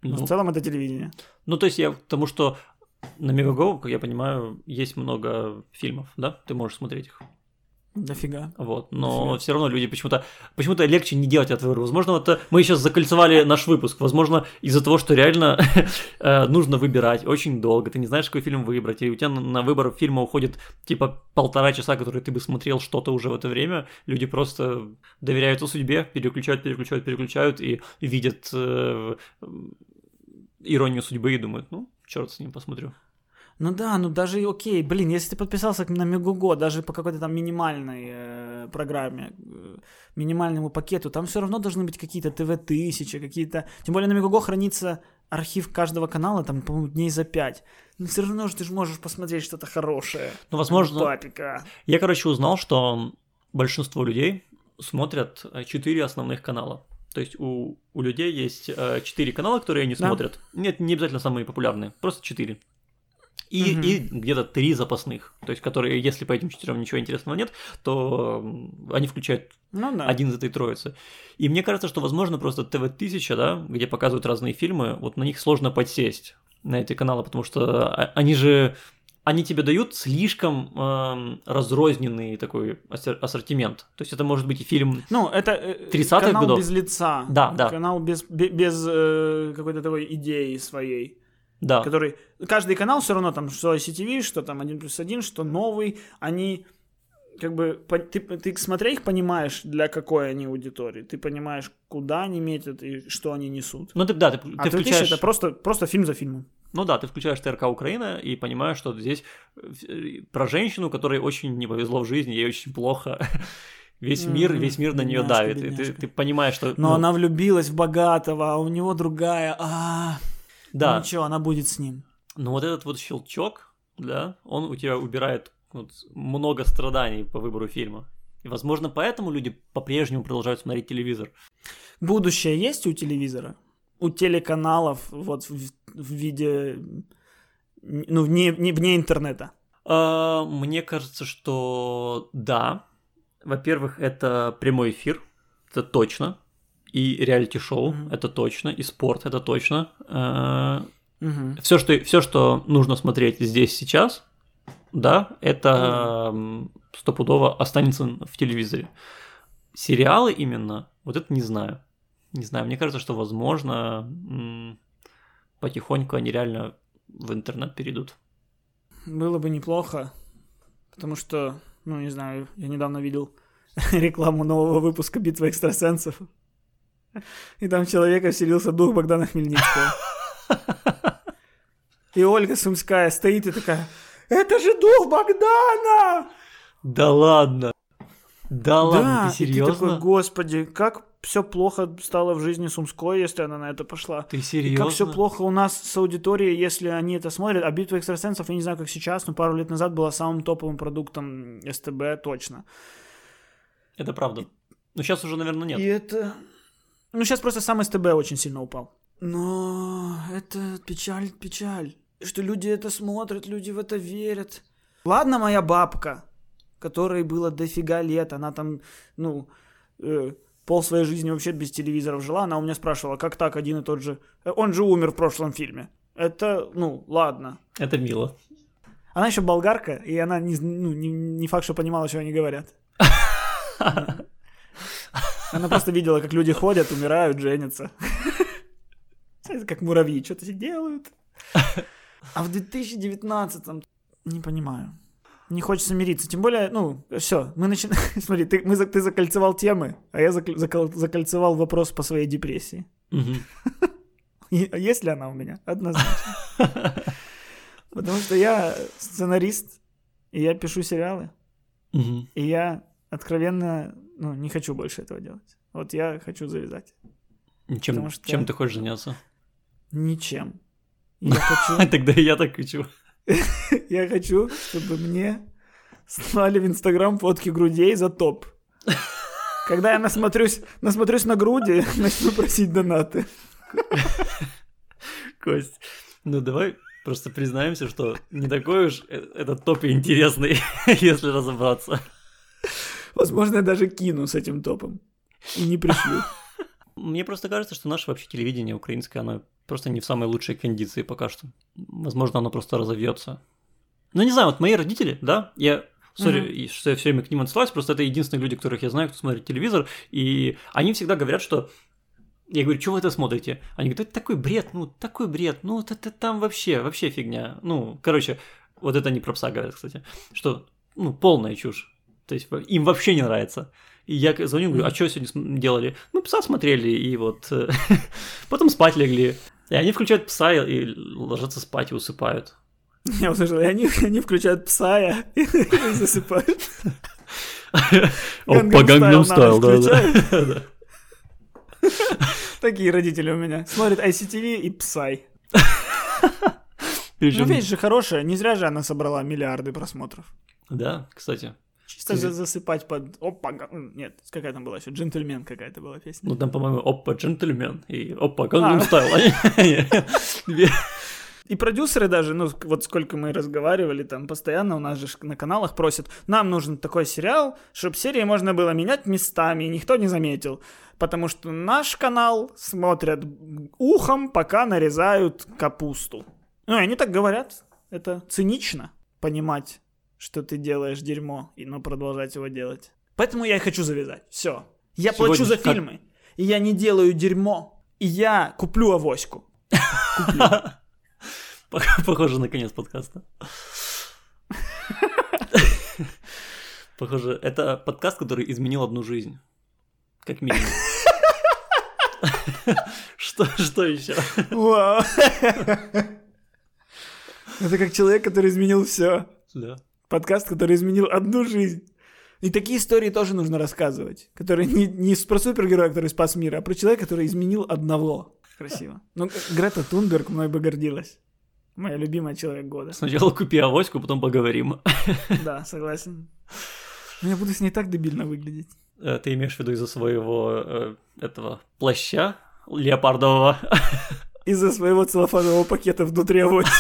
но ну, в целом это телевидение. ну, то есть я к тому, что на Мегаго, как я понимаю, есть много фильмов, да? Ты можешь смотреть их. Дофига. Вот, но Дофига. все равно люди почему-то почему-то легче не делать этот выбор. Возможно, это мы сейчас закольцевали наш выпуск. Возможно, из-за того, что реально э, нужно выбирать очень долго. Ты не знаешь, какой фильм выбрать, и у тебя на, на выбор фильма уходит типа полтора часа, которые ты бы смотрел что-то уже в это время. Люди просто доверяются судьбе, переключают, переключают, переключают и видят э, иронию судьбы и думают, ну, черт с ним посмотрю. Ну да, ну даже окей, блин, если ты подписался на Мегуго, даже по какой-то там минимальной э, программе, э, минимальному пакету, там все равно должны быть какие-то ТВ-1000, какие-то... Тем более на Мегуго хранится архив каждого канала, там, по-моему, дней за пять. Но все равно же ты же можешь посмотреть что-то хорошее. Ну, возможно, Папика. Я, короче, узнал, что большинство людей смотрят э, четыре основных канала. То есть у, у людей есть э, четыре канала, которые они Да. смотрят. Нет, не обязательно самые популярные, просто четыре. И, Мгм. и где-то три запасных. То есть, которые, если по этим четырем ничего интересного нет, то они включают Ну да. один из этой троицы. И мне кажется, что, возможно, просто ТВ-1000, да, где показывают разные фильмы, вот на них сложно подсесть, на эти каналы, потому что а- они же, они тебе дают слишком эм, разрозненный такой ассор- ассортимент. То есть это может быть и фильм... Ну, это э, 30-х канал годов. без лица. Да, да. Канал без, бе- без э, какой-то такой идеи своей. Да, который... Каждый канал все равно там, что ICTV, что там 1 плюс 1, что новый, они как бы... Ты, ты смотря их понимаешь, для какой они аудитории. Ты понимаешь, куда они метят и что они несут. ну ты, да, ты, А ты ты включаешь... это просто, просто фильм за фильмом. Ну да, ты включаешь ТРК Украина и понимаешь, что здесь э, про женщину, которой очень не повезло в жизни, ей очень плохо. Весь мир, М, весь мир на нее бедняжка, давит. И ты, бедняжка. ты понимаешь, что... Но ну, она влюбилась в богатого, а у него другая. А, да, ну ничего, она будет с ним. Но вот этот вот щелчок, да, он у тебя убирает вот много страданий по выбору фильма. И, возможно, поэтому люди по-прежнему продолжают смотреть телевизор. Будущее есть у телевизора? У телеканалов вот в, в виде... Ну, вне, не, вне интернета. А, мне кажется, что да. Во-первых, это прямой эфир, это точно. И реалити-шоу, Мгм. это точно. И спорт, это точно. Мгм. все, что, все, что нужно смотреть здесь сейчас, да, это м, стопудово останется в телевизоре. Сериалы именно, вот это не знаю. Не знаю, мне кажется, что, возможно, потихоньку они реально в интернет перейдут. Было бы неплохо, Потому что, ну, не знаю, я недавно видел рекламу нового выпуска «Битвы экстрасенсов». И там человека вселился дух Богдана Хмельницкого. И Ольга Сумская стоит и такая, это же дух Богдана! Да ладно. Да ладно, ты и ты серьезно? такой, господи, как все плохо стало в жизни Сумской, если она на это пошла. Ты И серьезно? как все плохо у нас с аудиторией, если они это смотрят. А битва экстрасенсов, я не знаю, как сейчас, но пару лет назад была самым топовым продуктом СТБ, точно. Это правда. Ну, сейчас уже, наверное, нет. И это... Ну, сейчас просто сам СТБ очень сильно упал. Но это печаль, печаль. Что люди это смотрят, люди в это верят. Ладно, моя бабка, которой было дофига лет, она там, ну, э, пол своей жизни вообще без телевизоров жила, она у меня спрашивала, как так один и тот же... Э, Он же умер в прошлом фильме. Это, ну, ладно. Это мило. Она еще болгарка, и она не, ну, не, не факт, что понимала, что они говорят. Она просто видела, как люди ходят, умирают, женятся. Как муравьи, что-то делают. А в 2019-м не понимаю. Не хочется мириться. Тем более, ну, все, мы начинаем... Смотри, ты, мы, ты закольцевал темы, а я заколь- закол- закольцевал вопрос по своей депрессии. А есть ли она у меня? Однозначно. Потому что я сценарист, и я пишу сериалы, и я откровенно ну, не хочу больше этого делать. Вот я хочу завязать. Чем, Потому что- чем ты хочешь заняться? Ничем. Я хочу, Тогда я так хочу. я хочу, чтобы мне слали в Инстаграм фотки грудей за топ. Когда я насмотрюсь, насмотрюсь на груди, начну просить донаты. Кость, ну давай просто признаемся, что не такой уж э- этот топ и интересный, если разобраться. Возможно, я даже кину с этим топом. И не пришлю. Мне просто кажется, что наше вообще телевидение украинское, оно просто не в самой лучшей кондиции пока что. Возможно, оно просто разовьется. Ну, не знаю, вот мои родители, да, я Сори, и что я все время к ним отсылаюсь, просто это единственные люди, которых я знаю, кто смотрит телевизор, и они всегда говорят, что я говорю, что вы это смотрите? Они говорят, это такой бред, ну, такой бред, ну, вот это там вообще, вообще фигня. Ну, короче, вот это не про пса говорят, кстати, что, ну, полная чушь. То есть им вообще не нравится. И я звоню, говорю, а что сегодня делали? Ну, пса смотрели, и вот э, потом спать легли. И они включают пса и, ложатся спать и усыпают. Я услышал, и они, они включают псая и, и засыпают. Опа, Gangnam Style, да. Такие родители у меня. Смотрят ICTV и Псай. Ну, вещь же хорошая, не зря же она собрала миллиарды просмотров. Да, кстати. Чисто за- засыпать под... Опа, нет, какая там была еще? Джентльмен какая-то была песня. Ну, там, по-моему, опа, джентльмен и опа, Style. Две- И продюсеры даже, ну, вот сколько мы разговаривали, там постоянно у нас же на каналах просят, нам нужен такой сериал, чтобы серии можно было менять местами, и никто не заметил. Потому что наш канал смотрят ухом, пока нарезают капусту. Ну, и они так говорят. Это цинично понимать, что ты делаешь дерьмо, и но продолжать его делать. Поэтому я и хочу завязать. Все. Я Сегодня плачу за как- фильмы, и я не делаю дерьмо, и я куплю авоську. Пох- Похоже на конец подкаста. Похоже, это подкаст, который изменил одну жизнь. Как минимум. Что, что еще? Вау. Это как человек, который изменил все. Да. Подкаст, который изменил одну жизнь. И такие истории тоже нужно рассказывать. Которые не, не про супергероя, который спас мир, а про человека, который изменил одного. Красиво. Ну, Грета Тунберг мной бы гордилась. Моя любимая человек года. Сначала купи авоську, потом поговорим. Да, согласен. Но я буду с ней так дебильно выглядеть. Э, Ты имеешь в виду из-за своего э, этого плаща леопардового? Из-за своего целлофанового пакета внутри авоськи.